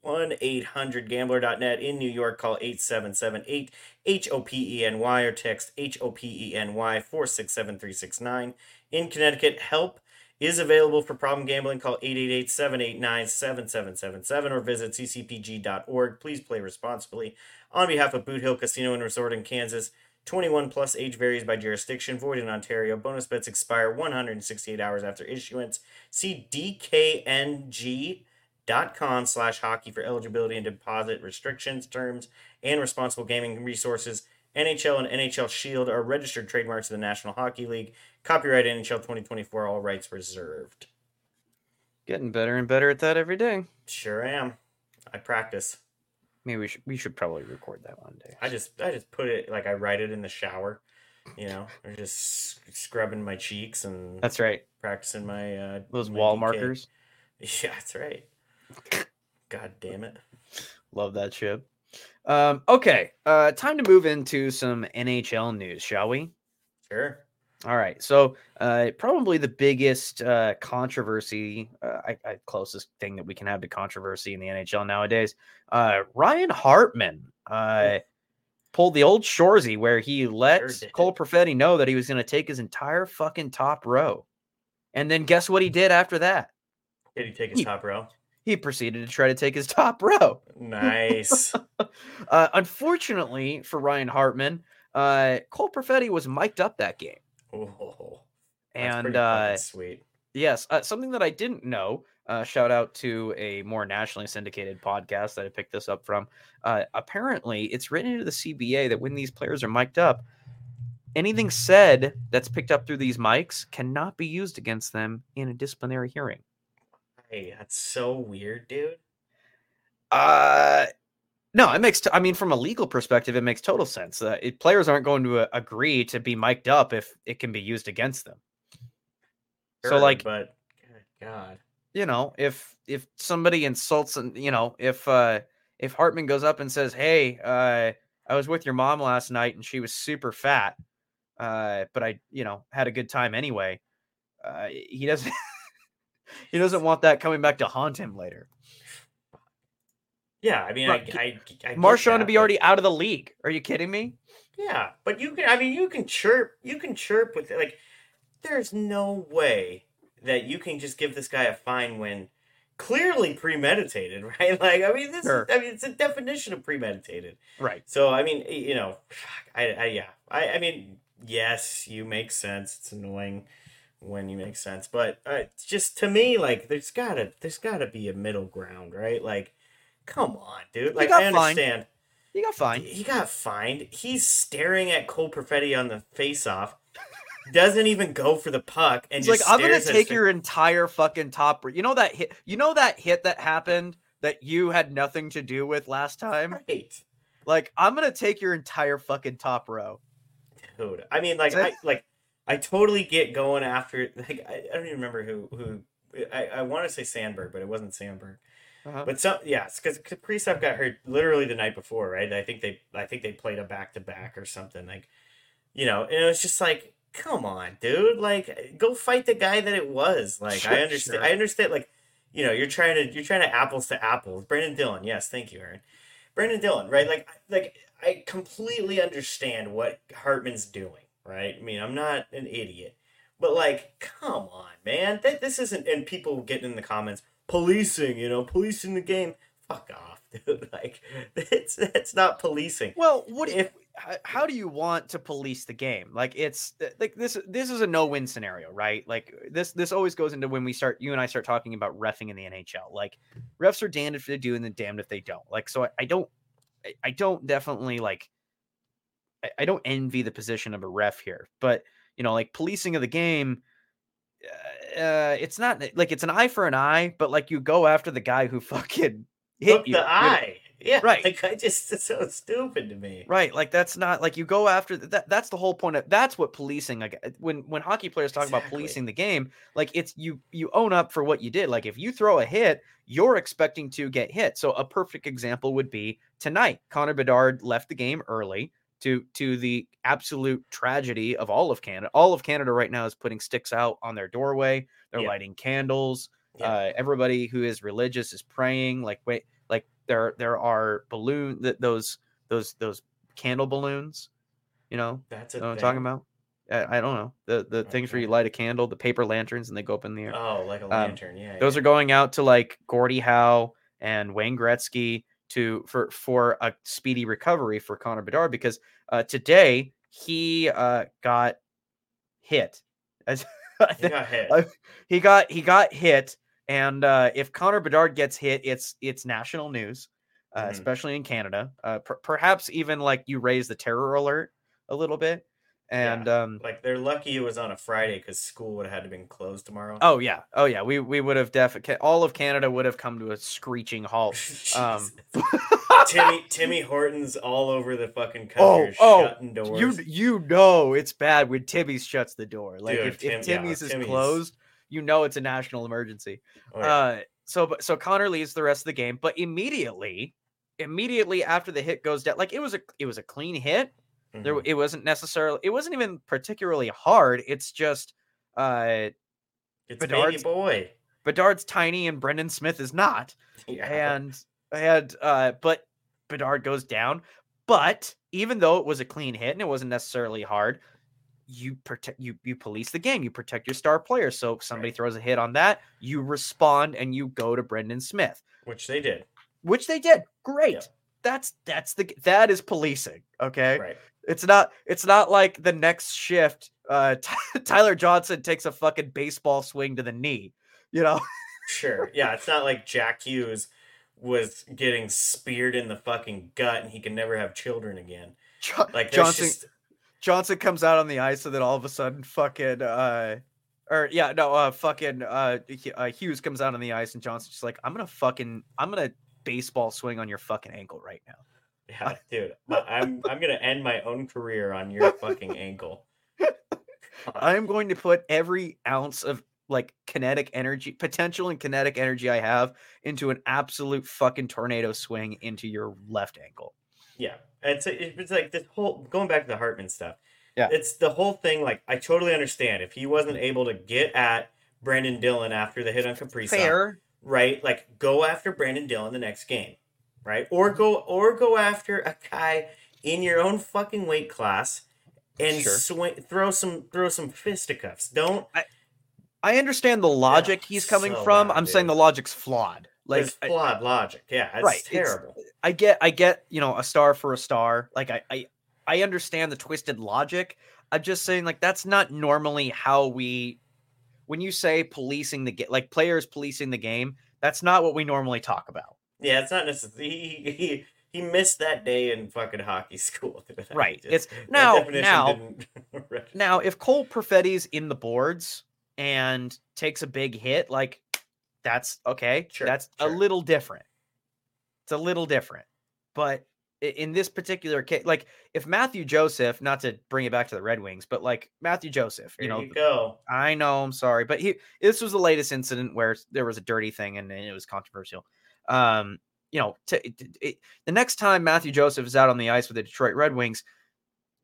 www.1800Gambler.net. In New York, call 8778 HOPENY or text HOPENY 467369. In Connecticut, help is available for problem gambling. Call 888-789-7777 or visit ccpg.org. Please play responsibly. On behalf of Boot Hill Casino and Resort in Kansas, 21 plus age varies by jurisdiction, void in Ontario. Bonus bets expire 168 hours after issuance. See dkng.com slash hockey for eligibility and deposit restrictions, terms, and responsible gaming resources. NHL and NHL Shield are registered trademarks of the National Hockey League. Copyright NHL 2024, all rights reserved. Getting better and better at that every day. Sure am. I practice. Maybe we should we should probably record that one day. I just I just put it like I write it in the shower, you know, or just scrubbing my cheeks and That's right. practicing my uh Those my wall DK. markers. Yeah, that's right. God damn it. Love that shit. Um, okay, uh, time to move into some NHL news, shall we? Sure. All right. So, uh, probably the biggest uh, controversy, uh, I, I, closest thing that we can have to controversy in the NHL nowadays. Uh, Ryan Hartman uh, pulled the old Shoresy where he let Sure. Cole Perfetti know that he was going to take his entire fucking top row. And then guess what he did after that? Did he take his He- top row? He proceeded to try to take his top row. Nice. Uh, unfortunately for Ryan Hartman, uh, Cole Perfetti was mic'd up that game. oh, And uh, sweet. Yes, uh, something that I didn't know. Uh, shout out to a more nationally syndicated podcast that I picked this up from. Uh, apparently, it's written into the CBA that when these players are mic'd up, anything said that's picked up through these mics cannot be used against them in a disciplinary hearing. Hey, that's so weird, dude. Uh, no, it makes. T- I mean, from a legal perspective, it makes total sense. Uh, it, players aren't going to uh, agree to be mic'd up if it can be used against them. So, like, but God. you know, if if somebody insults and you know, if uh if Hartman goes up and says, "Hey, uh I was with your mom last night and she was super fat, uh but I, you know, had a good time anyway." Uh he doesn't he doesn't want that coming back to haunt him later. Yeah, I mean, Right, I, I, I Marshawn to be but- already out of the league. Are you kidding me? Yeah, but you can. I mean, you can chirp. You can chirp with like. There's no way that you can just give this guy a fine when clearly premeditated, right? Like, I mean, this. Sure. I mean, it's a definition of premeditated. Right. So, I mean, you know, I, I yeah, I, I mean, yes, you make sense. It's annoying when you make sense, but uh, just to me, like, there's gotta, there's gotta be a middle ground, right? Like, come on, dude. Like, I fined. understand. He got fined. He got fined. He's staring at Cole Perfetti on the face-off. Doesn't even go for the puck and He's just like, I'm gonna take your entire fucking top. You know that hit. You know that hit that happened that you had nothing to do with last time. right, Like, I'm gonna take your entire fucking top row. dude. I mean, like, I like, I totally get going after. Like, I, I don't even remember who who. I, I want to say Sandberg, but it wasn't Sandberg. Uh-huh. But some, yeah, because Kaprizov got hurt literally the night before, right? I think they, I think they played a back to back or something, like, you know. And it was just like, come on, dude, like, go fight the guy that it was. Like, Sure, I understand, sure. I understand, like, you know, you're trying to, you're trying to apples to apples. Brenden Dillon, yes, thank you, Aaron. Brenden Dillon, right? Like, like I completely understand what Hartman's doing, right? I mean, I'm not an idiot, but like, come on, man, that this isn't. And people getting in the comments, policing, you know, policing the game. Fuck off, dude. Like, it's it's not policing. Well, what if? How, do you want to police the game? Like it's like this. This is a no-win scenario, right? Like this. This always goes into when we start. You and I start talking about refing in the NHL. Like refs are damned if they do and then damned if they don't. Like so, I, I don't. I don't definitely like. I, I don't envy the position of a ref here, but you know, like policing of the game. Uh, it's not like it's an eye for an eye, but like you go after the guy who fucking hit Look you. the eye. Yeah, Right. Like, I just it's so stupid to me. Right, like that's not like you go after that. That's the whole point of that's what policing. Like uh, when when hockey players talk about policing the game, like it's you you own up for what you did. Like if you throw a hit, you're expecting to get hit. So a perfect example would be tonight. Connor Bedard left the game early to to the absolute tragedy of all of Canada. All of Canada right now is putting sticks out on their doorway. They're Yeah. lighting candles. Yeah. Uh, everybody who is religious is praying. Like wait, like there there are balloon that those those those candle balloons. You know, That's what I'm talking about. I, I don't know the the things where you light a candle, the paper lanterns, and they go up in the air. Oh, like a Um, lantern. yeah. Those yeah. are going out to like Gordie Howe and Wayne Gretzky to for for a speedy recovery for Connor Bedard because uh, today he uh, got hit. As He got hit. He got he got hit, and uh, if Connor Bedard gets hit, it's it's national news, uh, Mhm. especially in Canada. Uh, per- perhaps even like you raise the terror alert a little bit, and um, Like they're lucky it was on a Friday because school would have had to been closed tomorrow. oh yeah, oh yeah, we we would have definitely all of Canada would have come to a screeching halt. Um, Timmy Timmy Hortons all over the fucking Oh, country, oh, shutting doors. you you know it's bad when Timmy's shuts the door. Like Dude, if, Tim- if yeah, Timmy's is Timmy's- closed, you know it's a national emergency. Oh, yeah. Uh, so but so Connor leaves the rest of the game, but immediately, immediately after the hit goes down, like it was a it was a clean hit. There, Mhm. it wasn't necessarily, it wasn't even particularly hard. It's just, uh, it's Bedard's- baby boy. Bedard's tiny and Brendan Smith is not, Yeah. and and uh, but Bedard goes down. But even though it was a clean hit and it wasn't necessarily hard, you protect you you police the game. You protect your star player. So if somebody Right. throws a hit on that, you respond and you go to Brendan Smith. which they did. which they did. Great. Yeah. That's that's the that is policing. Okay. Right. It's not it's not like the next shift. Uh, Tyler Johnson takes a fucking baseball swing to the knee. You know. Sure. Yeah, it's not like Jack Hughes was getting speared in the fucking gut and he can never have children again. Jo- Like Johnson just Johnson comes out on the ice and then all of a sudden fucking uh or yeah no uh fucking uh, uh Hughes comes out on the ice and Johnson's just like I'm gonna fucking I'm gonna baseball swing on your fucking ankle right now. Yeah, dude. I'm I'm gonna end my own career on your fucking ankle. I am going to put every ounce of like kinetic energy, potential and kinetic energy I have into an absolute fucking tornado swing into your left ankle. Yeah, it's it's like this whole going back to the Hartman stuff. Yeah. it's the whole thing. Like I totally understand if he wasn't able to get at Brenden Dillon after the hit on Kaprizov, right? Like go after Brenden Dillon the next game, right? Or go or go after a guy in your own fucking weight class and Sure. swing throw some throw some fisticuffs. Don't I I understand the logic he's coming so from. bad, I'm saying the logic's flawed. Like it's I, flawed logic. Yeah, it's Right, it's- terrible. I get I get, you know, a star for a star. Like I, I I understand the twisted logic. I'm just saying like that's not normally how we when you say policing the game like players policing the game, that's not what we normally talk about. Yeah, it's not necessarily. He, he, he missed that day in fucking hockey school. Right, just- it's- now- now-. Now, if Cole Perfetti's in the boards and takes a big hit, like that's okay. Sure, that's a little different. It's a little different. But in this particular case, like if Matthew Joseph, not to bring it back to the Red Wings, but like Matthew Joseph, you know, you go. I know, I'm sorry, but he this was the latest incident where there was a dirty thing and, and it was controversial. Um, you know, to, it, it- the next time Matthew Joseph is out on the ice with the Detroit Red Wings,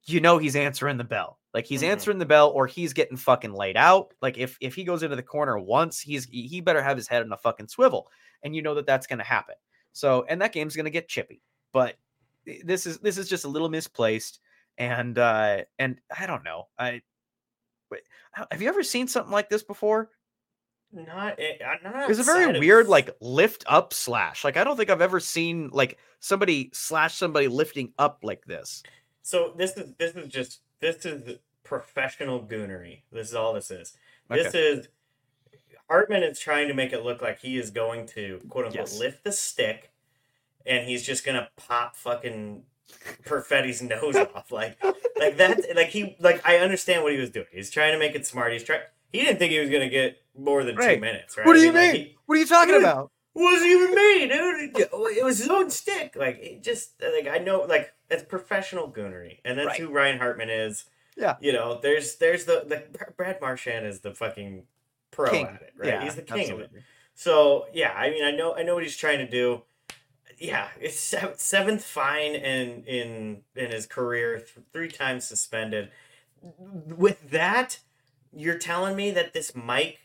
you know he's answering the bell. Like he's Mhm. answering the bell or he's getting fucking laid out. Like if if he goes into the corner once, he's he he better have his head in a fucking swivel, and you know that that's going to happen. So and that game's going to get chippy. But this is this is just a little misplaced, and uh and I don't know. I wait, have you ever seen something like this before? Not, eh, uh, not It's a very of- weird like lift up slash. Like I don't think I've ever seen like somebody slash somebody lifting up like this. So this is this is just this is professional goonery. This is all this is. This is Hartman is trying to make it look like he is going to quote unquote Yes. lift the stick, and he's just gonna pop fucking Perfetti's nose off. Like like that. Like he like I understand what he was doing. He's trying to make it smart. He's trying. He didn't think he was gonna get more than two minutes. Right? What do I you like, mean? he- what are you talking about? wasn't even me, dude. It was his own stick. Like it just like I know like it's professional goonery, and that's Right. who Ryan Hartman is. Yeah. You know, there's there's the the Brad Marchand is the fucking pro King. at it, right? Yeah, He's the king of it. So yeah, I mean, I know I know what he's trying to do. Yeah, it's seventh fine in in in his career, th- three times suspended. With that, you're telling me that this mic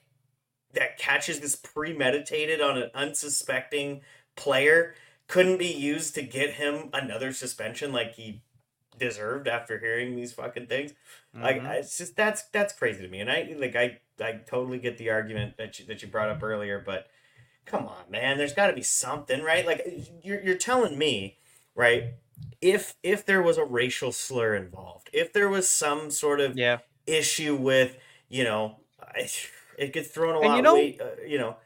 that catches this premeditated on an unsuspecting player couldn't be used to get him another suspension like he deserved after hearing these fucking things. Like Mhm. I- it's just that's that's crazy to me, and I like I I totally get the argument that you, that you brought up earlier, but come on, man, there's got to be something, right? Like you're you're telling me, right? If if there was a racial slur involved, if there was some sort of yeah. issue with, you know, it gets thrown a And lot. you know- weight, uh, you know,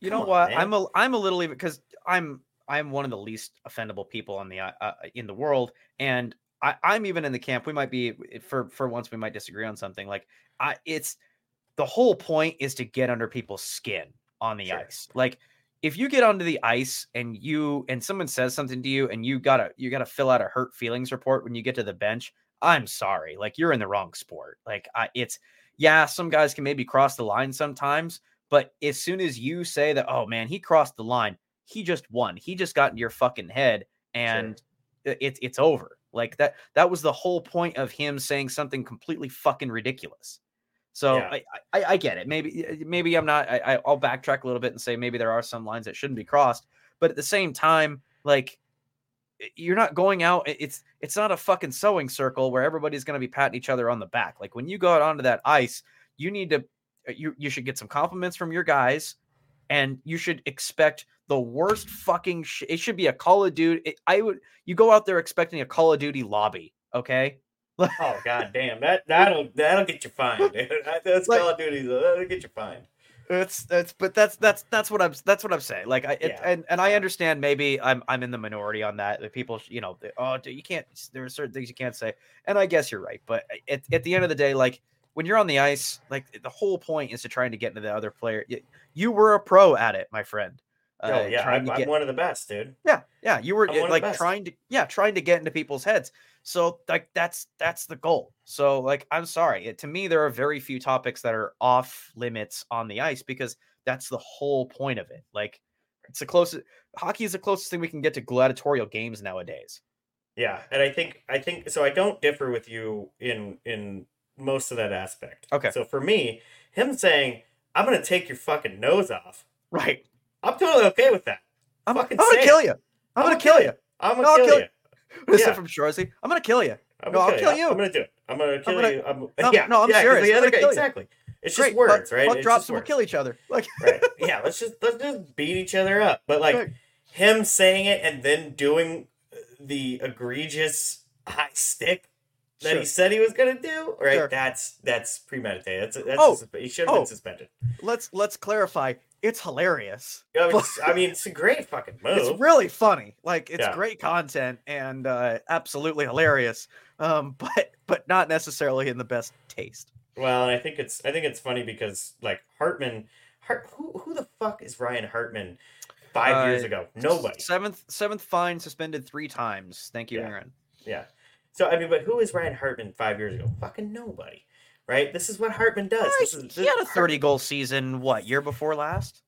You know on, what? man. I'm a I'm a little even because I'm I'm one of the least offendable people on the uh, uh, in the world, and I, I'm even in the camp. We might be for for once we might disagree on something. Like I, it's the whole point is to get under people's skin on the Sure. ice. Like if you get onto the ice and you and someone says something to you and you gotta you gotta fill out a hurt feelings report when you get to the bench. I'm sorry, like you're in the wrong sport. Like I, it's yeah, some guys can maybe cross the line sometimes, but as soon as you say that, oh man, he crossed the line, he just won. He just got in your fucking head, and i- it's it's over. Like that. That was the whole point of him saying something completely fucking ridiculous. So Yeah. I, I I get it. Maybe maybe I'm not. I, I'll backtrack a little bit and say maybe there are some lines that shouldn't be crossed, but at the same time, like you're not going out. It's it's not a fucking sewing circle where everybody's going to be patting each other on the back. Like when you go out onto that ice, you need to uh, you you should get some compliments from your guys, and you should expect the worst fucking. Sh- it should be a Call of Duty. it- I would you go out there expecting a Call of Duty lobby, okay? oh god damn, that that'll that'll get you fined, dude. That's Like- Call of Duty, that'll get you fined. It's that's but that's that's that's what I'm that's what I'm saying. Like I it, Yeah. and and I understand maybe I'm I'm in the minority on that. The people you know they, oh you can't there are certain things you can't say, and I guess you're right. But at at the end of the day, like when you're on the ice, like the whole point is to trying to get into the other player. You, you were a pro at it, my friend. oh Uh, yeah, I'm, to I'm one of the best, dude. yeah, yeah, you were I'm one of the like trying to yeah, trying to get into people's heads. So like that's that's the goal. So like I'm sorry, it, to me there are very few topics that are off limits on the ice because that's the whole point of it. Like it's the closest hockey is the closest thing we can get to gladiatorial games nowadays. Yeah, and I think I think so. I don't differ with you in in most of that aspect. Okay. So for me, him saying I'm gonna take your fucking nose off, Right. I'm totally okay with that. I'm, Fucking I'm gonna kill you. I'm, gonna kill you. I'm gonna I'll kill, kill you. This is Yeah. from Shoresy. I'm gonna kill you. I'm No, I'll kill you. I'm gonna do it. I'm gonna kill gonna- you. I'm, No, yeah, no, I'm yeah, serious. The I'm other guy, kill you. exactly. It's Great. just words, Puck- right? It's drops and we'll kill each other. Like right. Yeah, let's just let's just beat each other up. But like Right. him saying it and then doing the egregious high stick that Sure. he said he was gonna do, right? Sure. That's that's premeditated. That's that's Oh, he should have oh. been suspended. let's let's clarify. It's hilarious. I mean, it's, I mean, it's a great fucking move. It's really funny. Like it's Yeah. great content and uh, absolutely hilarious. Um, but but not necessarily in the best taste. Well, I think it's I think it's funny because like Hartman, Hart, who who the fuck is Ryan Hartman? Five years Uh, ago, nobody. Seventh seventh fine, suspended three times. Thank you, Yeah. Aaron. Yeah. So I mean, but who is Ryan Hartman five years ago? Fucking nobody, right? This is what Hartman does. Uh, This he- is he had a thirty goal season. What year before last?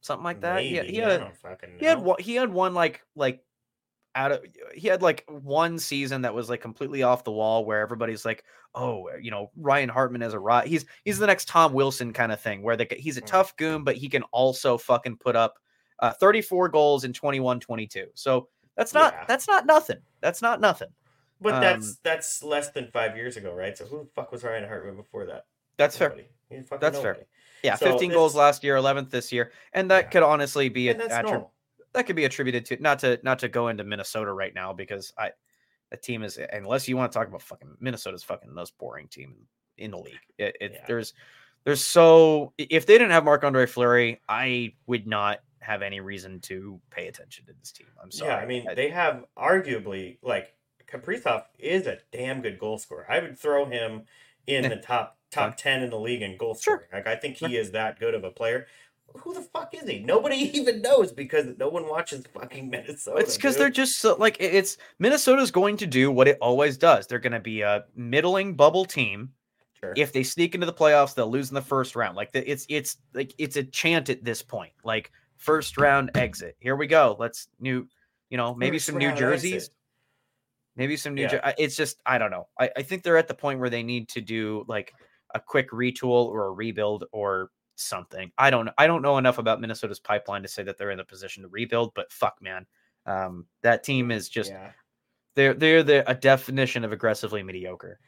Something like that. He, Maybe, he I had don't fucking know. he had one. He had one like like out of he had like one season that was like completely off the wall where everybody's like oh you know ryan hartman is a rot he's he's the next tom wilson kind of thing where the, he's a Mm. tough goon but he can also fucking put up uh, 34 goals in 21 22 so that's not Yeah. that's not nothing that's not nothing But um, that's that's less than five years ago, right? So who the fuck was Ryan Hartman before that? that's fair Nobody. Fucking That's fair. yeah So 15 goals last year 11th this year and that Yeah. could honestly be a, attri- that could be attributed to not to not to go into Minnesota right now because I the team is unless you want to talk about fucking Minnesota's fucking the most boring team in the league. It, it Yeah. there's there's so if they didn't have Marc Andre Fleury, I would not have any reason to pay attention to this team. I'm sorry. Yeah, I mean, I- they have arguably like Kaprizov is a damn good goal scorer. I would throw him in the top top ten in the league in goal Sure. scoring. Like I think he is that good of a player. Who the fuck is he? Nobody even knows because no one watches fucking Minnesota. it's because they're just so, like it- it's Minnesota's going to do what it always does. They're going to be a middling bubble team. Sure. if they sneak into the playoffs, they'll lose in the first round. Like the, it's it's like it's a chant at this point. Like first round exit. Here we go. Let's new, you know, maybe First some new jerseys. exit. Maybe some new. Yeah. I- It's just I don't know. I, I think they're at the point where they need to do like a quick retool or a rebuild or something. I don't I don't know enough about Minnesota's pipeline to say that they're in the position to rebuild. But fuck, man, um, that team is just yeah. They're they're the a definition of aggressively mediocre.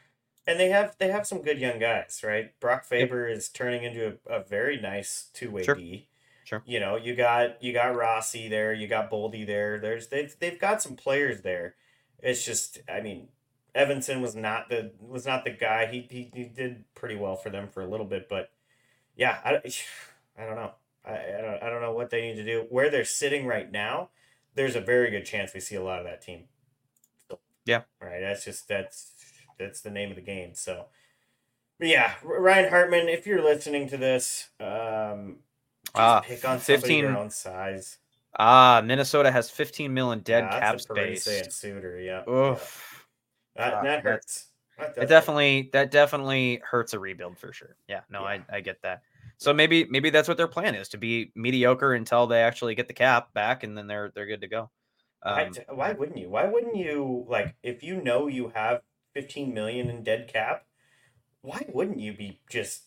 And they have they have some good young guys, right? Brock Faber is turning into a, a very nice two way Sure. D. Sure. You know, you got you got Rossi there, you got Boldy there. There's they've they've got some players there. It's just, I mean, Evason was not the was not the guy. He he, he did pretty well for them for a little bit, but yeah, I, I don't know. I, I don't I don't know what they need to do. Where they're sitting right now, there's a very good chance we see a lot of that team. Yeah. Right. That's just that's that's the name of the game. So, but yeah, Ryan Hartman, if you're listening to this, um, just Ah, pick on somebody 15 your own size. Ah, Minnesota has 15 million dead Yeah, cap that's a Parise space. and Suter. Yeah. Oof. yeah. That, that hurts. That definitely that definitely hurts a rebuild for sure. Yeah, no, Yeah. I, I get that. So maybe maybe that's what their plan is to be mediocre until they actually get the cap back and then they're they're good to go. Um, d- why wouldn't you? Why wouldn't you like if you know you have 15 million in dead cap? Why wouldn't you be just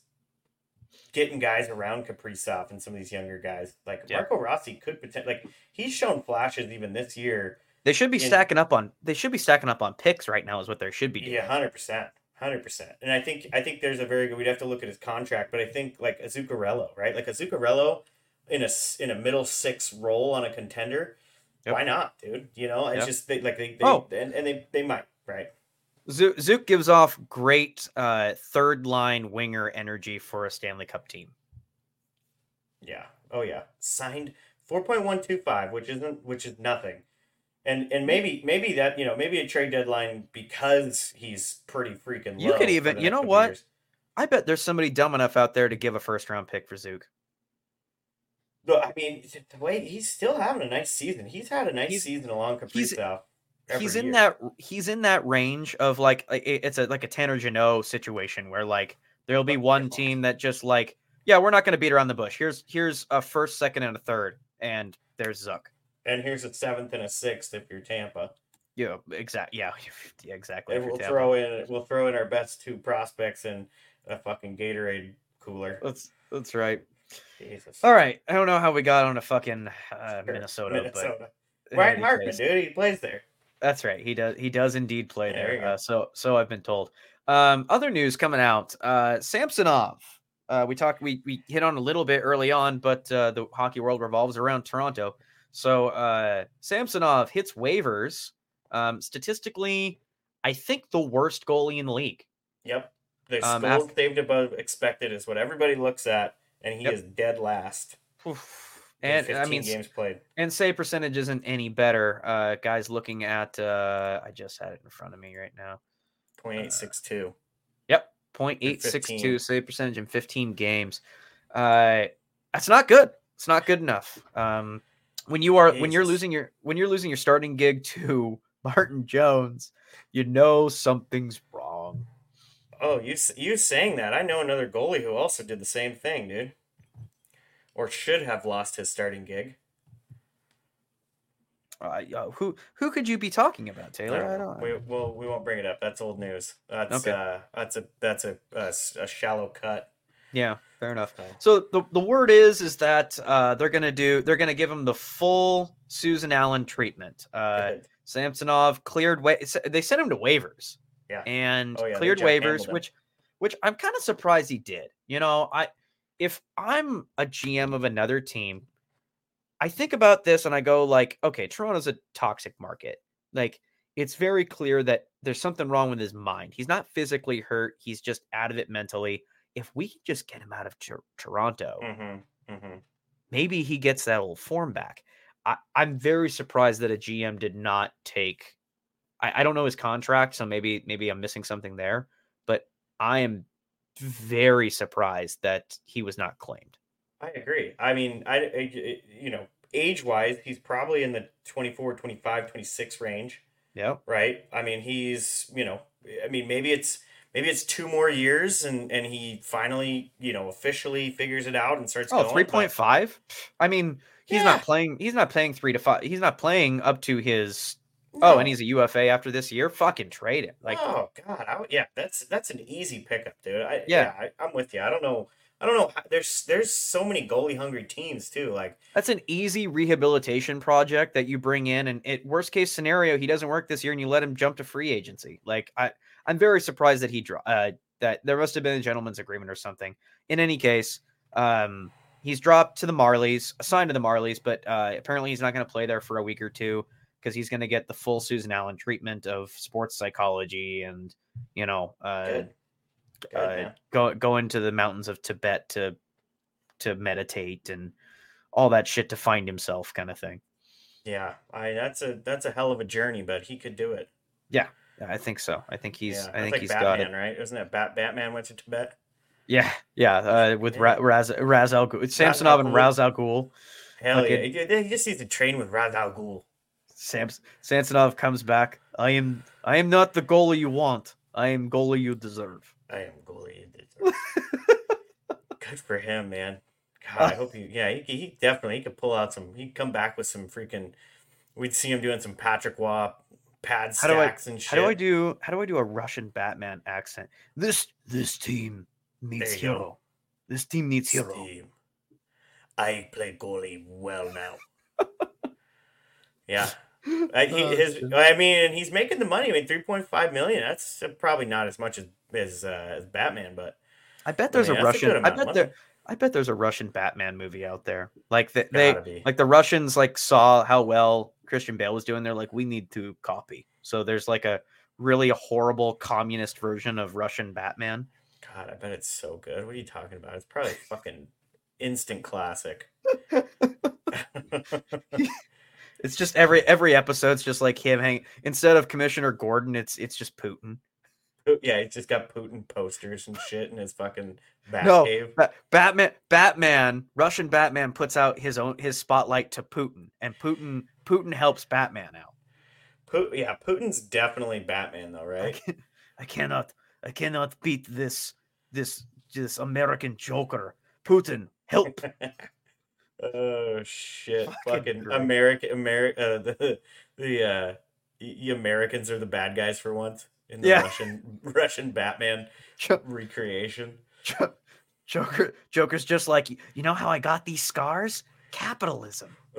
getting guys around Kaprizov and some of these younger guys? Like Yeah. Marco Rossi could potentially like he's shown flashes even this year. they should be in- stacking up on they should be stacking up on picks right now is what they should be doing. Yeah, hundred percent, hundred percent. And I think I think there's a very good. We'd have to look at his contract, but I think like a Zuccarello, right? Like a Zuccarello in a in a middle six role on a contender. Yep. Why not, dude? You know, it's Yeah. just they like they, they Oh. and, and they they might right. Zook, gives off great uh, third line winger energy for a Stanley Cup team. Yeah. Oh yeah. Signed four point one two five, which isn't which is nothing. And and maybe maybe that you know maybe a trade deadline because he's pretty freaking. You could even- you know what? years. I bet there's somebody dumb enough out there to give a first round pick for Zook. But I mean, the way he's still having a nice season. He's had a nice He's- season along Kaprizov. He's in year. that he's in that range of like it's a like a Tanner Jeannot situation where like there'll be one team that just like yeah we're not going to beat around the bush here's here's a first second and a third and there's Zuck And here's a seventh and a sixth if you're Tampa. yeah exactly yeah, yeah exactly And we'll Tampa. throw in we'll throw in our best two prospects in a fucking Gatorade cooler. that's that's right Jesus. all right I don't know how we got on a fucking uh. Minnesota, Minnesota. but Ryan in any Hartman, case- dude, he plays there. That's right. He does. He does indeed play There there. Uh, so, so I've been told. Um, other news coming out. Uh, Samsonov. Uh, we talked. We we hit on a little bit early on, but uh, the hockey world revolves around Toronto. So uh, Samsonov hits waivers. Um, statistically, I think the worst goalie in the league. Yep. The Um, goals after- saved above expected is what everybody looks at, and he Yep. is dead last. Oof. And I mean, games played. and save percentage isn't any better. Uh, guys, looking at. Uh, I just had it in front of me right now. Point eight six two. Yep, 0.862 save percentage in 15 games. Uh, that's not good. It's not good enough. Um, when you are when you're losing your when you're losing your starting gig to Martin Jones, you know something's wrong. Oh, you you saying that? I know another goalie who also did the same thing, dude. Or should have lost his starting gig. Uh, uh, who who could you be talking about, Taylor? I don't know. don't. We well, we won't bring it up. That's old news. That's Okay. uh, that's a that's a, a a shallow cut. Yeah, fair enough. So, So the, the word is is that uh, they're gonna do they're gonna give him the full Susan Allen treatment. Uh, good. Samsonov cleared wa- they sent him to waivers. Yeah. And Oh, yeah, cleared waivers, which which I'm kind of surprised he did. You know, I if I'm a GM of another team, I think about this and I go like, okay, Toronto's a toxic market. Like it's very clear that there's something wrong with his mind. He's not physically hurt, he's just out of it mentally. If we could just get him out of Tor- Toronto, Mm-hmm. Mm-hmm. maybe he gets that old form back. I, I'm very surprised that a GM did not take. I, I don't know his contract, so maybe maybe I'm missing something there. But I am very surprised that he was not claimed. I agree. I mean, I, I- you know, age wise, he's probably in the 24, 25, 26 range, Yeah, right? I mean, he's, you know, I mean, maybe it's maybe it's two more years and and he finally, you know, officially figures it out and starts Oh, going. but- 3.5? I mean, he's Yeah. not playing. He's not playing three to five. He's not playing up to his. Oh, and he's a UFA after this year. Fucking trade it. Like, oh god, I, yeah, that's that's an easy pickup, dude. I, Yeah. yeah, I, I'm with you. I don't know I don't know. There's there's so many goalie hungry teams too. Like That's an easy rehabilitation project that you bring in, and it worst case scenario, he doesn't work this year, and you let him jump to free agency. Like I, I'm very surprised that he uh, that there must have been a gentleman's agreement or something. In any case, um, he's dropped to the Marlies, assigned to the Marlies, but uh, apparently he's not going to play there for a week or two because he's going to get the full Susan Allen treatment of sports psychology and you know uh, good. Good, uh, go go into the mountains of Tibet to to meditate and all that shit to find himself, kind of thing. yeah, I that's a that's a hell of a journey, but he could do it. Yeah, I think so. I think he's. yeah, I think like he's Batman, got it. right? Isn't it Bat- Batman went to Tibet? Yeah, yeah. Uh, with Yeah. Ra- Raz Ra's al Ghul, Samsonov and. Ra's al Ghul. Hell yeah, Fucking- he, just needs to train with Ra's al Ghul. Sams Samsonov comes back. I am. I am not the goalie you want. I am goalie you deserve. I am goalie. you deserve. Good for him, man. God, I uh, hope he. Yeah, he, he definitely he could pull out some. He'd come back with some freaking. We'd see him doing some Patrick Roy pad How do I- stacks and shit. How do I do? How do I do a Russian Batman accent? This this team needs There you go. hero. This team needs hero. Steve, I play goalie well now. yeah. I, he, Oh, his. I mean, and he's making the money. I mean, three point five million. That's uh, probably not as much as as, uh, as Batman, but I bet there's mean, a that's a Russian. I bet there. I bet there's a Russian Batman movie out there. Like the, they, be. like the Russians, like saw how well Christian Bale was doing. They're like, we need to copy. So there's like a really horrible communist version of Russian Batman. God, I bet it's so good. What are you talking about? It's probably fucking instant classic. It's just every every episode's just like him hanging. instead of Commissioner Gordon, it's it's just Putin. yeah, he's just got Putin posters and shit in his fucking bat No, cave. Ba- Batman Batman Russian Batman puts out his own his spotlight to Putin, and Putin Putin helps Batman out. Pu- yeah, Putin's definitely Batman though, I, right? can, I cannot I cannot beat this this this American Joker. Putin, help! oh shit! Fucking Fucking. American, America. Uh, the the uh, y- Americans are the bad guys for once in the Yeah. Russian Russian Batman Jo- recreation. Jo- Joker Joker's just like you know how I got these scars? Capitalism.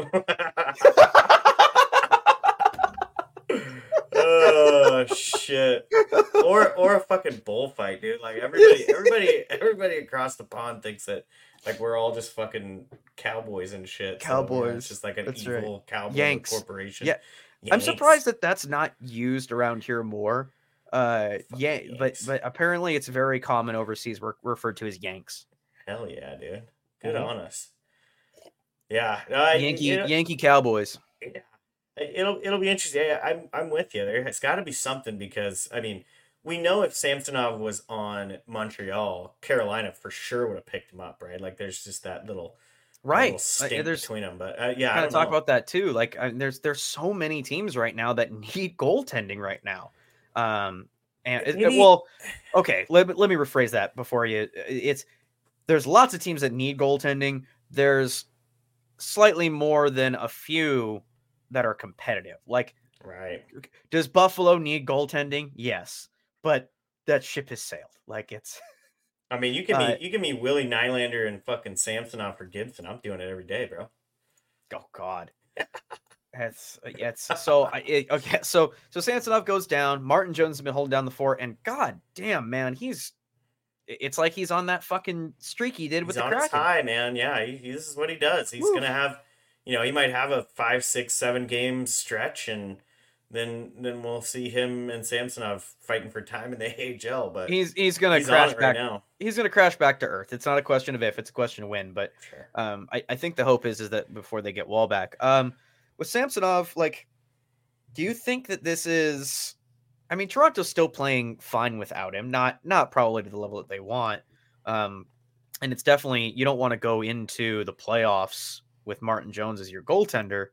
oh shit! Or or a fucking bullfight, dude. Like everybody, everybody, everybody across the pond thinks that like we're all just fucking cowboys and shit. so, Cowboys, it's just like an that's right. evil cowboy Yanks. corporation. Yeah, I'm surprised that that's not used around here more. Uh, yeah, Fucking but but apparently it's very common overseas. We're referred to as Yanks. Hell yeah, dude. Good Mhm. on us. Yeah, uh, Yankee you know, Yankee Cowboys. yeah. It'll it'll be interesting. Yeah, I'm I'm with you. There has got to be something because I mean, we know if Samsonov was on Montreal, Carolina for sure would have picked him up, right? Like there's just that little Right. little Like, stink there's between them. But uh, yeah, I kind of talk know. about that too. Like I, there's there's so many teams right now that need goaltending right now. Um, and it- it- well, okay, let, me- let me rephrase that before you. It's there's lots of teams that need goaltending. There's slightly more than a few that are competitive. Like, right. does Buffalo need goaltending? Yes, but that ship has sailed. Like it's I mean, you can Uh, be you can be Willie Nylander and fucking Samsonov for Gibson. I'm doing it every day, bro. Oh God. That's it's so I it, okay. So so Samsonov goes down. Martin Jones has been holding down the fort, and God damn man, he's it's like he's on that fucking streak he did with He's the Kraken. high, man. Yeah, he, he- this is what he does. He's Woo. gonna have, you know, he might have a five, six, seven game stretch, and then then we'll see him and Samsonov fighting for time in the AHL. But He's he's gonna he's crash back. right now. He's gonna crash back to earth. It's not a question of if; it's a question of when. But Sure. um, I, I think the hope is is that before they get Woll back, um, with Samsonov, like, do you think that this is? I mean, Toronto's still playing fine without him. Not not probably to the level that they want. Um, and it's definitely you don't want to go into the playoffs with Martin Jones as your goaltender.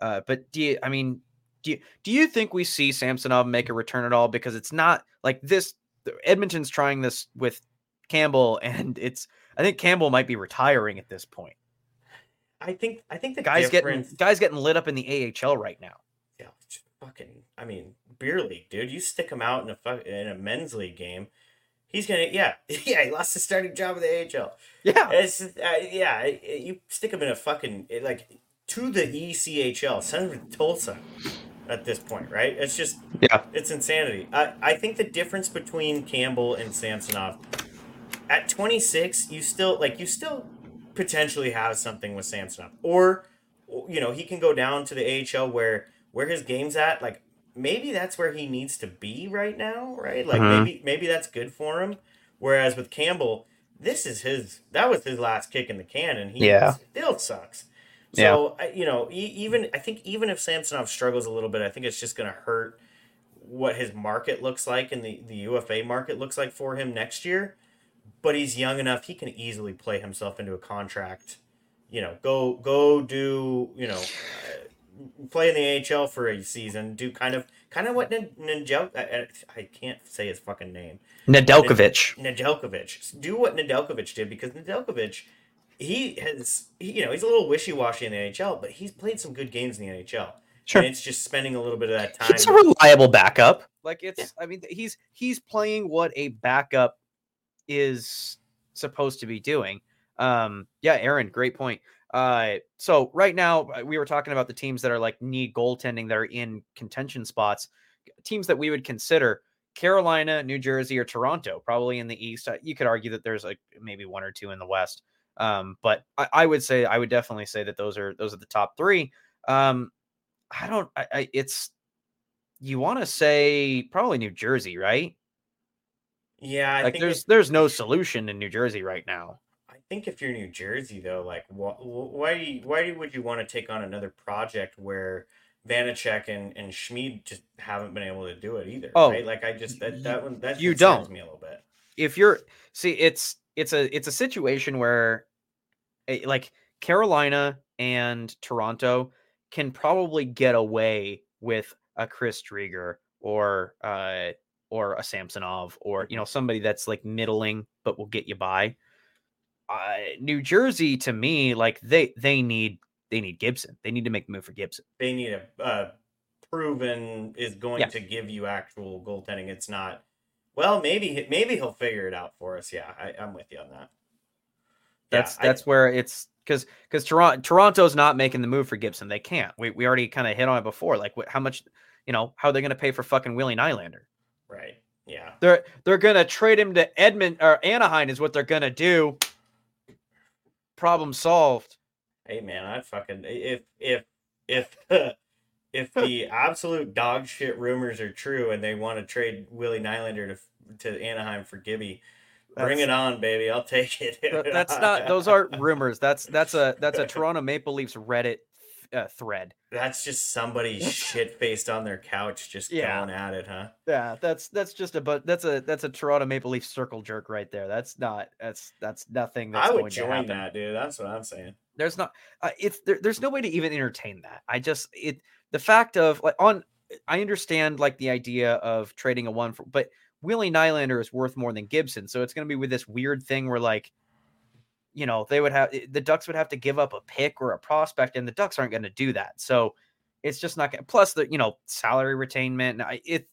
Uh, but do you? I mean, do you, do you think we see Samsonov make a return at all? Because it's not like this. Edmonton's trying this with Campbell, and it's. I think Campbell might be retiring at this point. I think I think the Guys difference. getting guys getting lit up in the AHL right now. Yeah, fucking. I mean, beer league, dude. You stick him out in a fuck in a men's league game, He's gonna, yeah, yeah. He lost his starting job in the AHL. Yeah. It's uh, yeah. You stick him in a fucking like to the ECHL. Send him to Tulsa at this point, right? It's just Yeah. it's insanity. I I think the difference between Campbell and Samsonov at 26, you still like you still potentially have something with Samsonov, or you know he can go down to the AHL where where his game's at. Like maybe that's where he needs to be right now, right? Like Mhm. maybe maybe that's good for him. Whereas with Campbell, this is his that was his last kick in the can, and he Yeah. still sucks. So I you know, e- even I think even if Samsonov struggles a little bit, I think it's just going to hurt what his market looks like and the the UFA market looks like for him next year. But he's young enough; he can easily play himself into a contract. You know, go go do you know, uh, play in the AHL for a season. Do kind of kind of what N- I, I- I can't say his fucking name. Nedeljkovic. Nedeljkovic. Do what Nedeljkovic did because Nedeljkovic, he has, he, you know, he's a little wishy washy in the NHL, but he's played some good games in the NHL. Sure. And it's just spending a little bit of that time. He's a reliable backup. Like it's I mean he's he's playing what a backup is supposed to be doing. Um yeah, Aaron, great point. Uh so right now uh, we were talking about the teams that are like need goaltending that are in contention spots. Teams that we would consider Carolina, New Jersey, or Toronto, probably in the East. Uh, You could argue that there's like maybe one or two in the West. Um, but I, I would say I would definitely say that those are those are the top three. Um, I don't. I, I it's you want to say probably New Jersey, right? yeah, I like think there's there's no solution in New Jersey right now. I think if you're New Jersey though, like wh- wh- why do you, why would you want to take on another project where Vanecek and and Schmid just haven't been able to do it either? Oh, right? Like I just that that one that you don't. me a little bit. If you're see, it's it's a it's a situation where eh, like Carolina and Toronto can probably get away with a Chris Driedger or uh or a Samsonov or you know somebody that's like middling but will get you by. Uh, New Jersey to me like they they need they need Gibson. They need to make a move for Gibson. they need a uh, proven is going Yeah. to give you actual goaltending. It's not. Well, maybe maybe he'll figure it out for us. Yeah, I, I'm with you on that. Yeah, That's I- that's where it's because because Toronto Toronto's not making the move for Gibson. They can't. We we already kind of hit on it before. Like what, how much you know how are they going to pay for fucking Willie Nylander? right. Yeah, They're they're going to trade him to Edmond or Anaheim is what they're going to do. Problem solved. hey man, I fucking if if if if the absolute dog shit rumors are true and they want to trade Willie Nylander to to Anaheim for Gibby, bring it on, baby. I'll take it. That's not those aren't rumors. That's that's a that's a Toronto Maple Leafs Reddit uh, thread. That's just somebody shit faced on their couch, just Yeah. going at it, huh? Yeah, that's that's just a but that's a that's a Toronto Maple Leaf circle jerk right there. That's not that's that's nothing. That's I would going join happen. that, dude. That's what I'm saying. there's not uh, it's there, there's no way to even entertain that i just it the fact of like on i understand like the idea of trading a one for but willie nylander is worth more than gibson so it's to be with this weird thing where like you know they would have the ducks would have to give up a pick or a prospect and the ducks aren't going to do that so it's just not going plus the you know salary retainment it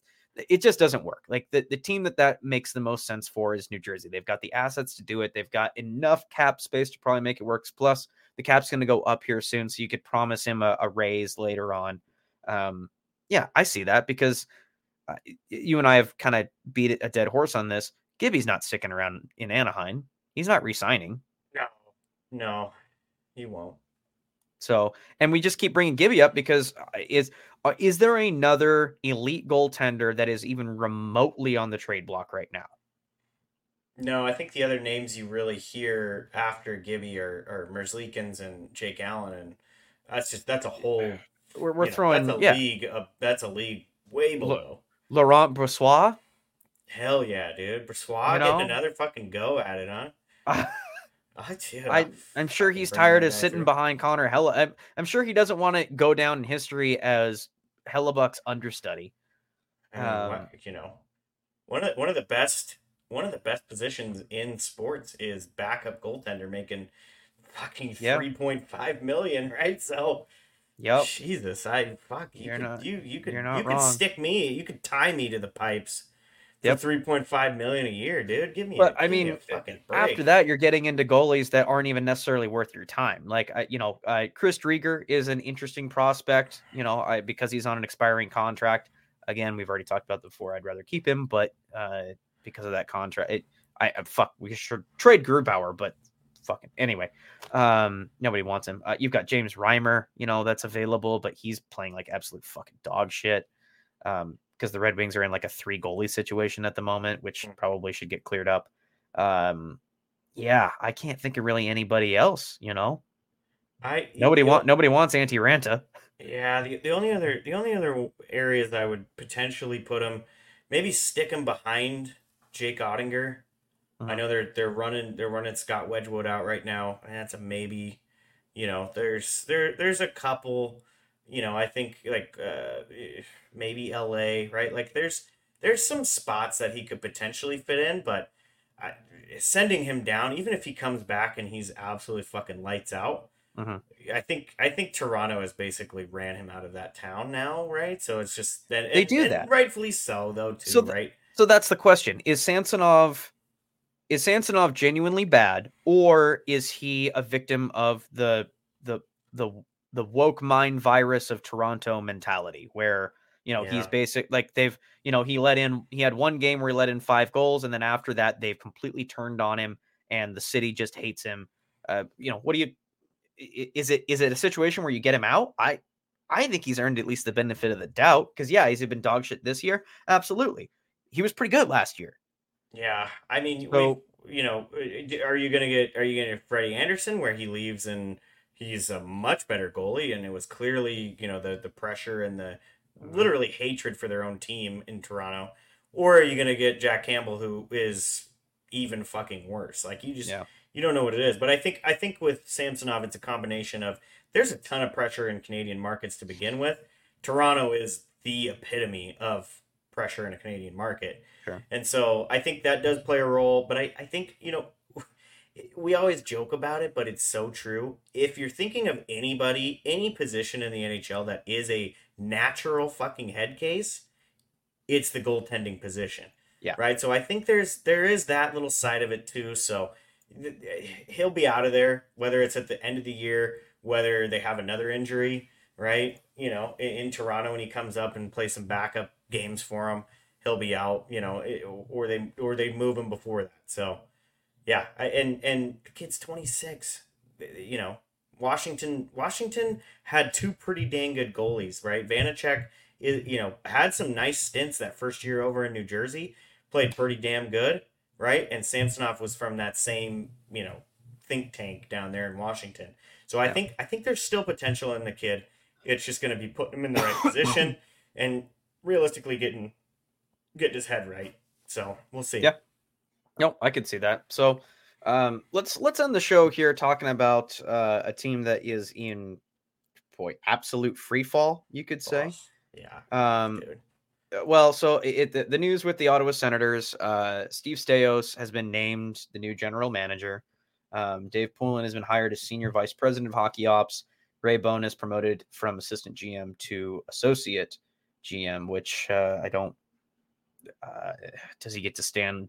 it just doesn't work like the, the team that that makes the most sense for is new jersey they've got the assets to do it they've got enough cap space to probably make it work plus the cap's going to go up here soon, so you could promise him a, a raise later on. Um, yeah, I see that because uh, you and I have kind of beat a dead horse on this. Gibby's not sticking around in Anaheim. He's not re-signing. No, no, he won't. So, and we just keep bringing Gibby up because uh, is uh, is there another elite goaltender that is even remotely on the trade block right now? No, I think the other names you really hear after Gibby are, are Merzlikins and Jake Allen, and that's just that's a whole. We're, we're you know, throwing that's a yeah, league. Uh, that's a league way below. Laurent Brossoit. Hell yeah, dude! Brossoit You know? getting another fucking go at it, huh? Oh, dude, I, I'll I'm sure he's tired of sitting through. behind Connor Hella. I'm, I'm sure he doesn't want to go down in history as Hellebuyck's understudy. I um, you know, one of one of the best one of the best positions in sports is backup goaltender making fucking Yeah. three point five million, right? So Yep. Jesus, I fuck you. You're could, not- you you could you could stick me, you could tie me to the pipes Yep. three point five million a year, dude. Give me. But, a, I me mean, a fucking break. After that, you're getting into goalies that aren't even necessarily worth your time. Like, I, you know, uh, Chris Driedger is an interesting prospect. You know, I, because he's on an expiring contract. Again, we've already talked about before. I'd rather keep him, but uh, because of that contract, it, I, I fuck. We should trade Grubauer, but fucking anyway. Um, nobody wants him. Uh, you've got James Reimer, you know, that's available, but he's playing like absolute fucking dog shit. Um, because the Red Wings are in like a three goalie situation at the moment, which Mm. probably should get cleared up. Um, yeah, I can't think of really anybody else. You know, I nobody you know- want nobody wants Antti Raanta. Yeah, the, the only other the only other areas I would potentially put him, maybe stick him behind Jake Oettinger. I Mhm. know they're they're running they're running Scott Wedgewood out right now, and that's a maybe. You know, there's there there's a couple. You know, I think like uh, maybe L.A. Right, like there's there's some spots that he could potentially fit in, but I, sending him down, even if he comes back and he's absolutely fucking lights out. Mhm. I think I think Toronto has basically ran him out of that town now, right? So it's just that They and- do that. rightfully so, though. Too So the- right? So that's the question: Is Samsonov is Samsonov genuinely bad, or is he a victim of the the the the woke mind virus of Toronto mentality, where you know he's basic like they've you know he let in he had one game where he let in five goals, and then after that they've completely turned on him, and the city just hates him. Uh, you know, what do you? Is it is it a situation where you get him out? I I think he's earned at least the benefit of the doubt because yeah, he's he been dog shit this year? Absolutely, he was pretty good last year. Yeah, I mean, So- we, you know, uh, are you gonna get are you gonna get Freddie Andersen where he leaves and he's a much better goalie, and it was clearly you know the the pressure and the Mm-hmm. literally hatred for their own team in Toronto, or are you gonna get Jack Campbell who is even fucking worse? Like you just Yeah. you don't know what it is. But I think I think with Samsonov, it's a combination of there's a ton of pressure in Canadian markets to begin with. Toronto is the epitome of pressure in a Canadian market. Sure. And so I think that does play a role. But I, I think, you know, we always joke about it, but it's so true. If you're thinking of anybody, any position in the NHL that is a natural fucking head case, it's the goaltending position. Yeah. Right. So I think there's there is that little side of it too. So he'll be out of there, whether it's at the end of the year, whether they have another injury, right? You know, in, in Toronto when he comes up and plays some backup games for him, he'll be out. You know, or they or they move him before that. So yeah, I, and and the kid's twenty six. You know, Washington Washington had two pretty dang good goalies, right? Vanecek is you know had some nice stints that first year over in New Jersey, played pretty damn good, right? And Samsonov was from that same you know think tank down there in Washington. So I Yeah. think I think there's still potential in the kid. It's just going to be putting him in the right position and realistically getting getting his head right. So we'll see. Yeah. No, I could see that. So um, let's let's end the show here talking about uh, a team that is in boy absolute free fall, you could say. Yeah. Um, dude. uh, well, so it, it- the, the news with the Ottawa Senators, uh, Steve Staios has been named the new general manager. Um, Dave Poulin has been hired as senior vice president of hockey ops. Ray Bone is promoted from assistant GM to associate GM, which uh, I don't. Uh, does he get to stand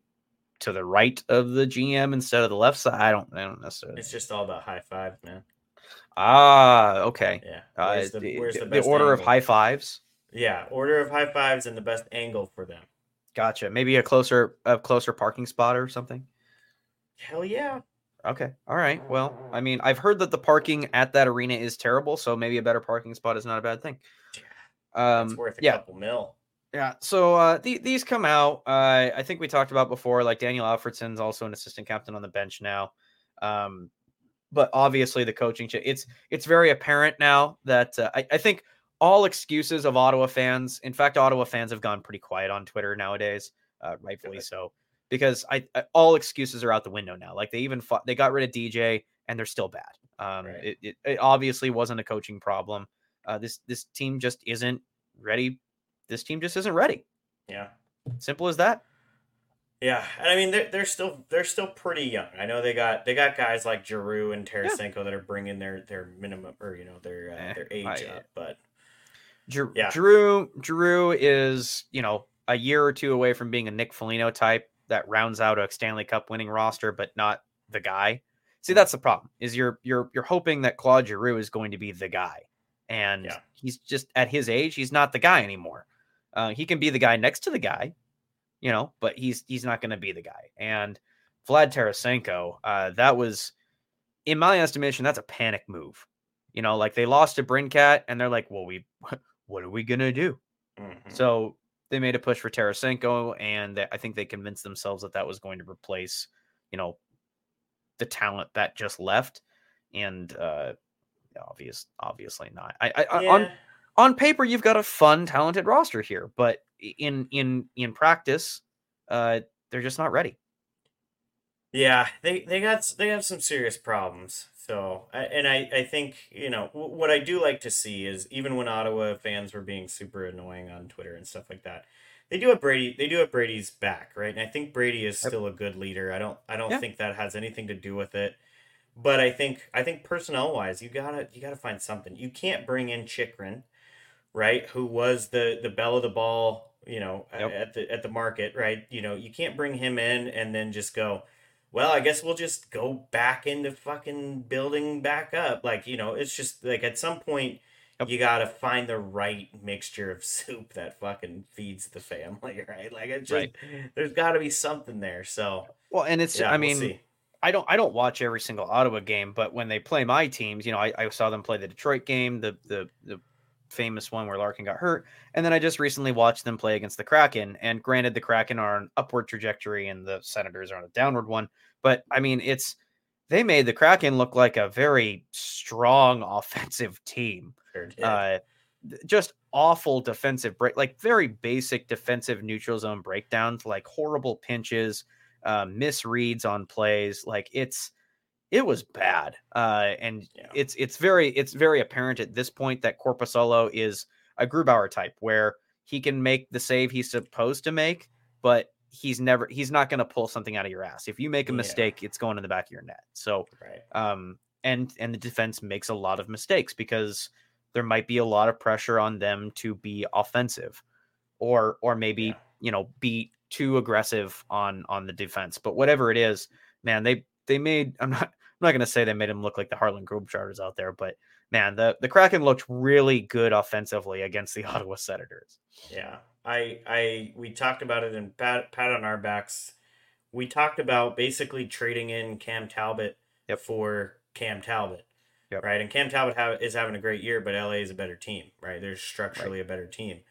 to the right of the GM instead of the left side? I don't. I don't necessarily. It's just all about high fives, man. Ah, okay. Yeah. Uh, Where's the, where's the- the order of high fives. Yeah, order of high fives and the best angle for them. Gotcha. Maybe a closer, a closer parking spot or something. Hell yeah. Okay. All right. Well, I mean, I've heard that the parking at that arena is terrible, so maybe a better parking spot is not a bad thing. It's Um, worth a yeah, couple mil. yeah. So uh, the, these come out. Uh, I think we talked about before. Like Daniel Alfredsson's also an assistant captain on the bench now. Um, but obviously the coaching, it's it's very apparent now that uh, I, I think all excuses of Ottawa fans. In fact, Ottawa fans have gone pretty quiet on Twitter nowadays, uh, rightfully so, because I, I all excuses are out the window now. Like they even fought, they got rid of DJ and they're still bad. Um, Right. it, it, it obviously wasn't a coaching problem. Uh, this this team just isn't ready. This team just isn't ready. Yeah. Simple as that. Yeah, and I mean they're, they're still they're still pretty young. I know they got they got guys like Giroux and Tarasenko that are bringing their their minimum or you know their uh, Eh, their age I- up, but Yeah. Drew Drew is you know a year or two away from being a Nick Foligno type that rounds out a Stanley Cup winning roster, but not the guy. See, that's the problem. Is you're you're you're hoping that Claude Giroux is going to be the guy, and Yeah. he's just at his age, he's not the guy anymore. Uh, he can be the guy next to the guy, you know, but he's he's not going to be the guy. And Vlad Tarasenko, uh, that was, in my estimation, that's a panic move. You know, like they lost to Brincat, and they're like, "Well, we, what are we gonna do?" Mhm. So they made a push for Tarasenko, and they- I think they convinced themselves that that was going to replace, you know, the talent that just left. And uh, obvious, obviously not. I, I I- on on paper you've got a fun, talented roster here, but in in in practice, uh, they're just not ready. Yeah, they they got they have some serious problems. So, and I I think you know what I do like to see is even when Ottawa fans were being super annoying on Twitter and stuff like that, they do have Brady. They do have Brady's back, right? And I think Brady is still a good leader. I don't I don't Yeah. think that has anything to do with it. But I think I think personnel wise, you gotta you gotta find something. You can't bring in Chychrun, right? Who was the the bell of the ball, you know, Yep. at the at the market, right? You know, you can't bring him in and then just go, well, I guess we'll just go back into fucking building back up. Like, you know, it's just like at some point Yep. you gotta find the right mixture of soup that fucking feeds the family, right? Like it just Right. there's gotta be something there. So Well, and it's yeah, I we'll mean see. I don't I don't watch every single Ottawa game, but when they play my teams, you know, I, I saw them play the Detroit game, the the the famous one where Larkin got hurt, and then I just recently watched them play against the Kraken. And granted, the Kraken are on an upward trajectory, and the Senators are on a downward one. But I mean, it's they made the Kraken look like a very strong offensive team. Sure. Uh, just awful defensive break, like very basic defensive neutral zone breakdowns, like horrible pinches, uh, misreads on plays. Like it's it was bad, uh, and Yeah. it's it's very it's very apparent at this point that Korpisalo is a Grubauer type where he can make the save he's supposed to make, but he's never he's not going to pull something out of your ass. If you make a Yeah. mistake, it's going in the back of your net. So right. um, and and the defense makes a lot of mistakes because there might be a lot of pressure on them to be offensive, or or maybe Yeah. you know be too aggressive on on the defense. But whatever it is, man, they they made. I'm not I'm not gonna say they made him look like the Harlem Globetrotters out there, but man, the the Kraken looked really good offensively against the Ottawa Senators. Yeah, I, I, we talked about it in pat, pat on our backs. We talked about basically trading in Cam Talbot Yep. for Cam Talbot, Yep. right? And Cam Talbot ha- is having a great year, but LA is a better team, right? They're structurally a better team.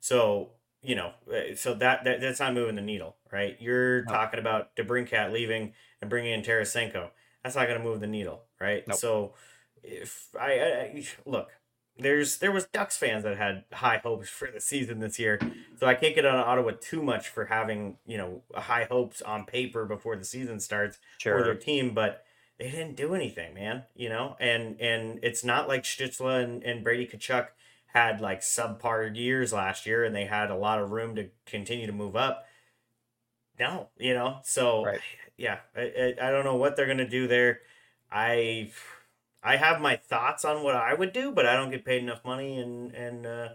So you know, uh, so that, that that's not moving the needle, right? You're No. talking about DeBrincat leaving and bringing in Tarasenko. That's not going to move the needle, right? So if I, I look, there's there was Ducks fans that had high hopes for the season this year, so I can't get on Ottawa too much for having you know high hopes on paper before the season starts for their team, but they didn't do anything, man. You know, and and it's not like Stützle and, and Brady Tkachuk had like subpar years last year, and they had a lot of room to continue to move up. No, you know, so Right. yeah, I, I, I don't know what they're gonna do there. I I have my thoughts on what I would do, but I don't get paid enough money, and and uh,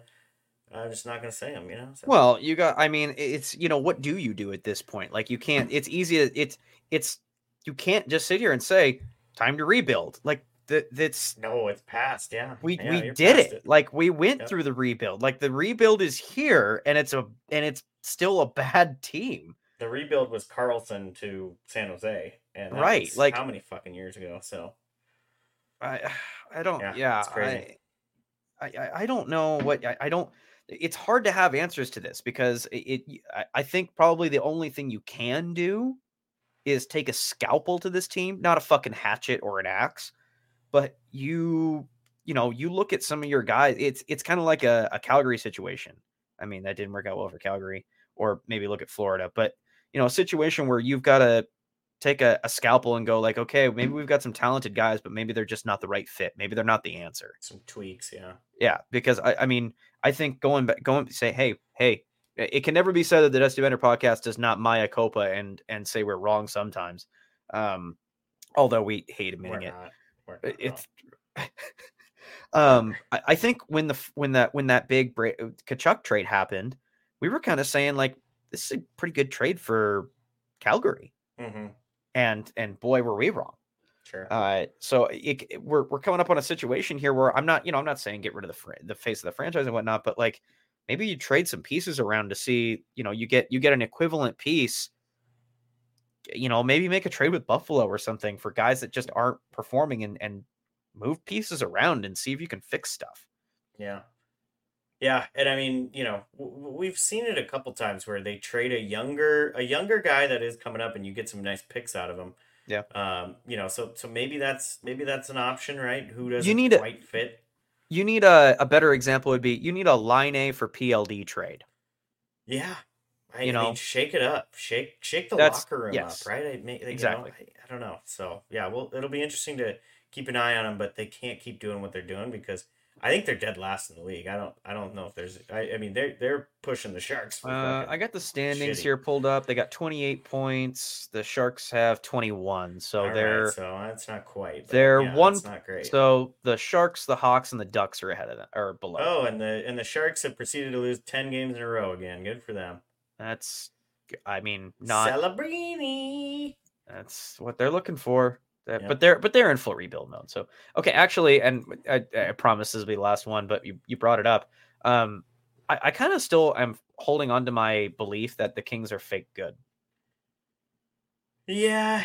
I'm just not gonna say them. You know. So, Well, you got. I mean, it's you know, what do you do at this point? Like, you can't. It's easy. to- It's it's you can't just sit here and say time to rebuild. Like that. That's no, it's past. Yeah, we Yeah, we did past it. Like we went Yep. through the rebuild. Like the rebuild is here, and it's a and it's still a bad team. the rebuild was Karlsson to San Jose, and Right, like- how many fucking years ago? So I I don't. Yeah, Yeah, it's crazy. I, I I don't know what I, I don't. It's hard to have answers to this because it. it I think probably the only thing you can do is take a scalpel to this team, not a fucking hatchet or an axe, but you you know you look at some of your guys. It's it's kind of like a, a Calgary situation. I mean that didn't work out well for Calgary, or maybe look at Florida, but you know a situation where you've got to take a, a scalpel and go like, okay, maybe we've got some talented guys, but maybe they're just not the right fit. Maybe they're not the answer. some tweaks. Yeah, Yeah, because I, I mean, I think going back, going say, hey, hey, it can never be said that the Dusty Bender podcast does not Maya Copa and and say we're wrong sometimes. Um, although we hate admitting it, not. We're I- not it's. um, I, I think when the when that when that big Bra- Tkachuk trade happened, we were kind of saying like this is a pretty good trade for Calgary, Mm-hmm. and and boy were we wrong. Sure. Uh, so it, it- we're we're coming up on a situation here where I'm not, you know, I'm not saying get rid of the fr- the face of the franchise and whatnot, but like maybe you trade some pieces around to see, you know, you get you get an equivalent piece. You know, maybe make a trade with Buffalo or something for guys that just aren't performing and and move pieces around and see if you can fix stuff. Yeah. Yeah, and I mean, you know, we've seen it a couple times where they trade a younger a younger guy that is coming up and you get some nice picks out of him. Yeah. Um, you know, so so maybe that's maybe that's an option, right? Who doesn't you need a- quite fit? You need a a better example would be you need a Laine for PLD trade. Yeah. I, You mean, know, shake it up. Shake shake the that's- locker room yes. up, right? I, may, you Exactly. Know, I, I don't know. So, yeah, well, it'll be interesting to keep an eye on them, but they can't keep doing what they're doing because I think they're dead last in the league. I don't I don't know if there's I, I mean, they're they're pushing the Sharks for Uh, I got the standings shitty. here pulled up. They got 28 points. The Sharks have 21. So All right, they're so that's not quite. but they're yeah, one- That's not great. so the Sharks, the Hawks, and the Ducks are ahead of them or below. oh, and the and the Sharks have proceeded to lose ten games in a row again. Good for them. That's, I mean, not Celebrini. that's what they're looking for. That- Yep. But they're but they're in full rebuild mode. So okay, actually, and I, I promise this will be the last one, but you you brought it up. Um, I, I kind of still am holding on to my belief that the Kings are fake good. Yeah,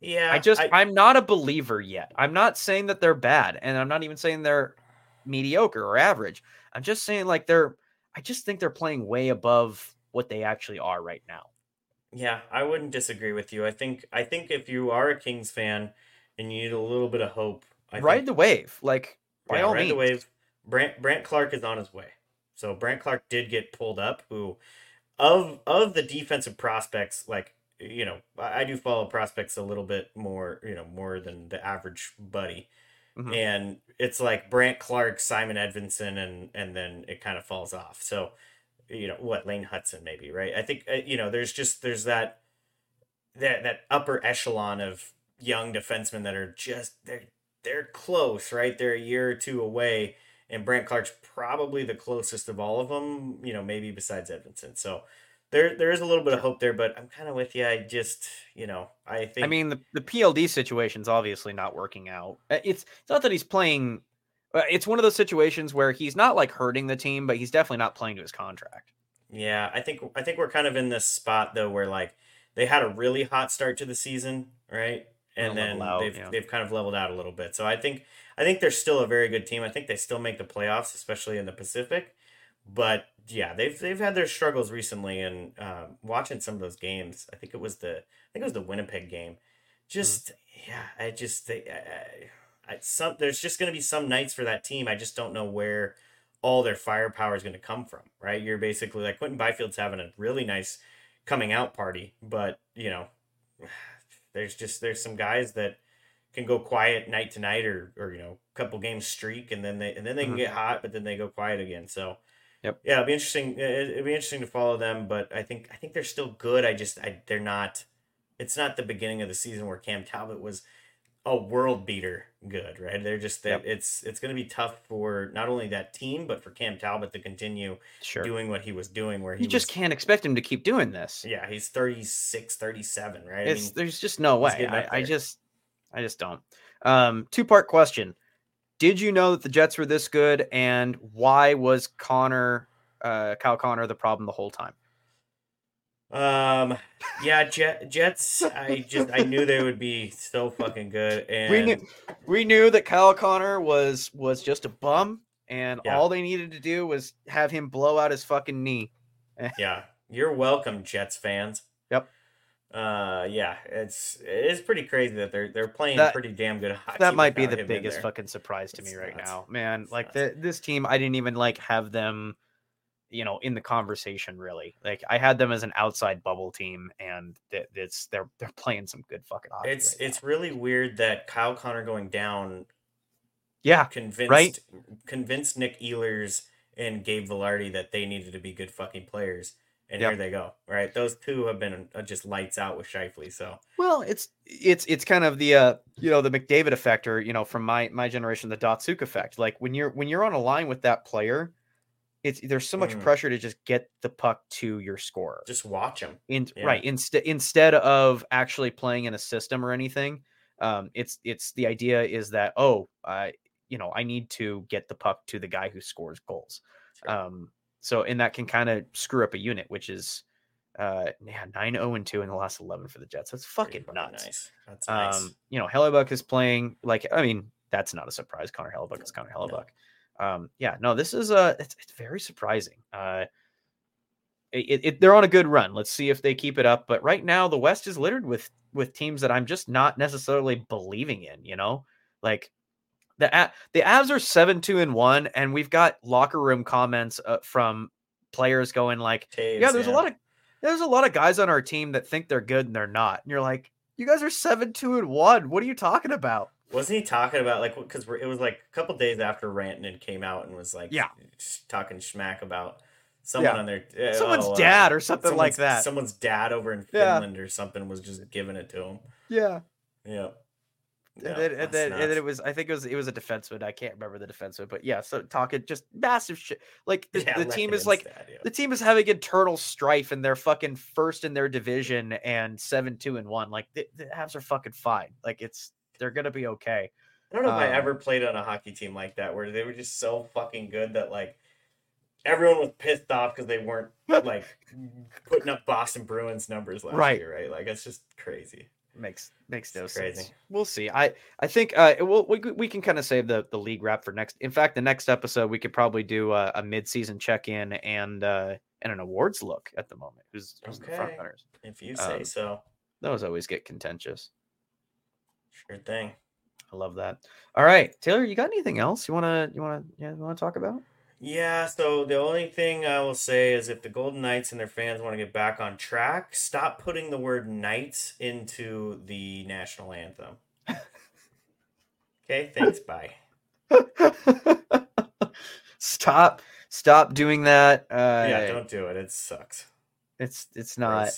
yeah. I just I, am not a believer yet. I'm not saying that they're bad, and I'm not even saying they're mediocre or average. I'm just saying like they're. I just think they're playing way above what they actually are right now. Yeah, I wouldn't disagree with you. I think I think if you are a Kings fan and you need a little bit of hope, I ride think, the wave, like by yeah, all ride means. the wave. Brandt Brandt Clarke is on his way. So Brandt Clarke did get pulled up. Who of of the defensive prospects, like you know, I, I do follow prospects a little bit more, you know, more than the average buddy. Mhm. And it's like Brandt Clarke, Simon Edvinsson, and and then it kind of falls off. So you know what Lane Hutson maybe right. I think uh, you know there's just there's that that that upper echelon of young defensemen that are just they're they're close right. They're a year or two away, and Brandt Clarke's probably the closest of all of them. You know maybe besides Edvinsson. So. There, there is a little bit of hope there, but I'm kind of with you. I just, you know, I think. I mean, the, the PLD situation's obviously not working out. Uh, It's it's not that he's playing. Uh, It's one of those situations where he's not like hurting the team, but he's definitely not playing to his contract. Yeah, I think I think we're kind of in this spot though where like they had a really hot start to the season, right? And then out, they've yeah. they've kind of leveled out a little bit. So I think I think they're still a very good team. I think they still make the playoffs, especially in the Pacific. But yeah, they've they've had their struggles recently, and um, watching some of those games, I think it was the I think it was the Winnipeg game. Just yeah, I just they, I, I, some there's just going to be some nights for that team. I just don't know where all their firepower is going to come from. Right? You're basically like Quinton Byfield's having a really nice coming out party, but you know, there's just there's some guys that can go quiet night to night or or you know a couple games streak and then they and then they can Mhm. get hot but then they go quiet again so Yep. yeah it'll be interesting it- it'll be interesting to follow them but i think i think they're still good i just I, they're not it's not the beginning of the season where cam talbot was a world beater good right they're just that Yep. it's it's going to be tough for not only that team but for cam talbot to continue Sure, doing what he was doing where he you just was, can't expect him to keep doing this. yeah he's 36 37 right It's there's just no way. I, I just I just don't. Um, two part question: Did you know that the Jets were this good, and why was Connor, uh, Kyle Connor, the problem the whole time? Um, yeah, Jet, Jets. I just I knew they would be so fucking good, and we knew we knew that Kyle Connor was was just a bum, and Yeah. all they needed to do was have him blow out his fucking knee. yeah, you're welcome, Jets fans. Yep. Uh, yeah, it's it's pretty crazy that they're they're playing That- pretty damn good hockey. That might be the biggest fucking surprise to It's me right nuts. now, man. It's Like the, this team, I didn't even like have them, you know, in the conversation really. Like I had them as an outside bubble team, and th- it's they're they're playing some good fucking hockey. It's right it's really weird that Kyle Connor going down yeah, convinced right? convinced Nick Ehlers and Gabe Vilardi that they needed to be good fucking players, and Yep. here they go. Right, those two have been uh, just lights out with Scheifele. So Well, it's it's it's kind of the uh you know the McDavid effect, or you know from my my generation the Datsyuk effect. Like when you're when you're on a line with that player, it's there's so much Mm. pressure to just get the puck to your scorer. Just watch him. in Yeah. right instead instead of actually playing in a system or anything um it's it's the idea is that oh i you know i need to get the puck to the guy who scores goals um so and that can kind of screw up a unit which is uh yeah 9 0 and 2 in the last 11 for the jets that's fucking nuts Nice. That's nice. um you know Hellebuyck is playing like i mean that's not a surprise connor Hellebuyck is connor No. Um yeah no this is uh it's, it's very surprising uh it, it, they're on a good run. Let's see if they keep it up. But right now, the West is littered with with teams that I'm just not necessarily believing in. You know, like the A- the Avs are seven two and one, and we've got locker room comments uh, from players going like, Toews, "Yeah, there's a lot of there's a lot of guys on our team that think they're good and they're not." And you're like, "You guys are seven two and one. What are you talking about?" Wasn't he talking about like because it was like a couple days after Rantanen came out and was like Yeah. talking schmack about someone Yeah. on their uh, Someone's oh, dad or something like that. Someone's dad over in Yeah. Finland or something was just giving it to him. Yeah. Yeah. and then, and, then, and then it was I think it was it was a defenseman. I can't remember the defenseman, but yeah. So talking just massive shit. Like the, Yeah, the team is like dad, yeah. the team is having internal strife and they're fucking first in their division and seven two and one. Like the, the are fucking fine. Like it's they're gonna be okay. I don't know if I um, ever played on a hockey team like that where they were just so fucking good that like everyone was pissed off because they weren't like putting up Boston Bruins numbers last Right. year, right? Like it's just crazy. Makes makes no It's sense. crazy. We'll see. I I think uh we'll, we we can kind of save the the league wrap for next. In fact, the next episode we could probably do a, a mid season check in and uh and an awards look at the moment. Who's who's the front runners? If you say Um, so. Those always get contentious. Sure thing. I love that. All right, Taylor, you got anything else you wanna you wanna yeah you wanna talk about? Yeah, so the only thing I will say is if the Golden Knights and their fans want to get back on track, stop putting the word Knights into the national anthem. Okay, thanks. Bye. stop stop doing that. Uh, yeah, don't do it. It sucks. It's it's not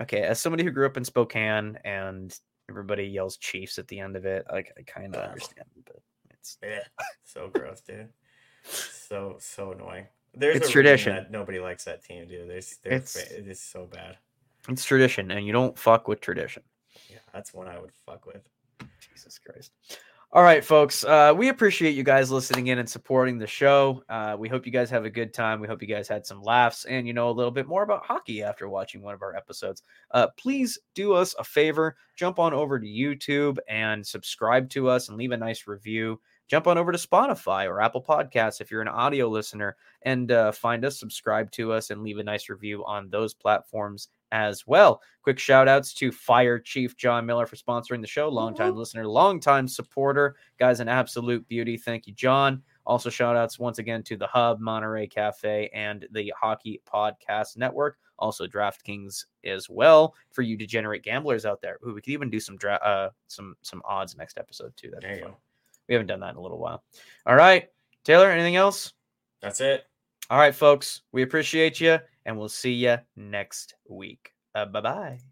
okay. As somebody who grew up in Spokane and everybody yells Chiefs at the end of it, like I kind of understand, but it's Yeah, so gross, dude. So so annoying. There's It's a tradition. nobody likes that team, dude. There's, they're It's- fa- it is so bad. it's tradition, and you don't fuck with tradition. Yeah, that's one I would fuck with. Jesus Christ. All right, folks. Uh, we appreciate you guys listening in and supporting the show. Uh, we hope you guys have a good time. We hope you guys had some laughs and you know a little bit more about hockey after watching one of our episodes. Uh, please do us a favor jump on over to YouTube and subscribe to us and leave a nice review. Jump on over to Spotify or Apple Podcasts if you're an audio listener and uh, find us, subscribe to us, and leave a nice review on those platforms as well. Quick shout outs to Fire Chief John Miller for sponsoring the show. Longtime listener, longtime supporter. Guy's an absolute beauty. Thank you, John. Also, shout outs once again to the Hub, Monterey Cafe, and the Hockey Podcast Network. Also, DraftKings as well for you degenerate gamblers out there. Ooh, we could even do some dra- uh, some some odds next episode too. That'd There be fun. We haven't done that in a little while. All right, Taylor. Anything else? That's it. All right, folks. We appreciate you, and we'll see you next week. Uh, bye bye.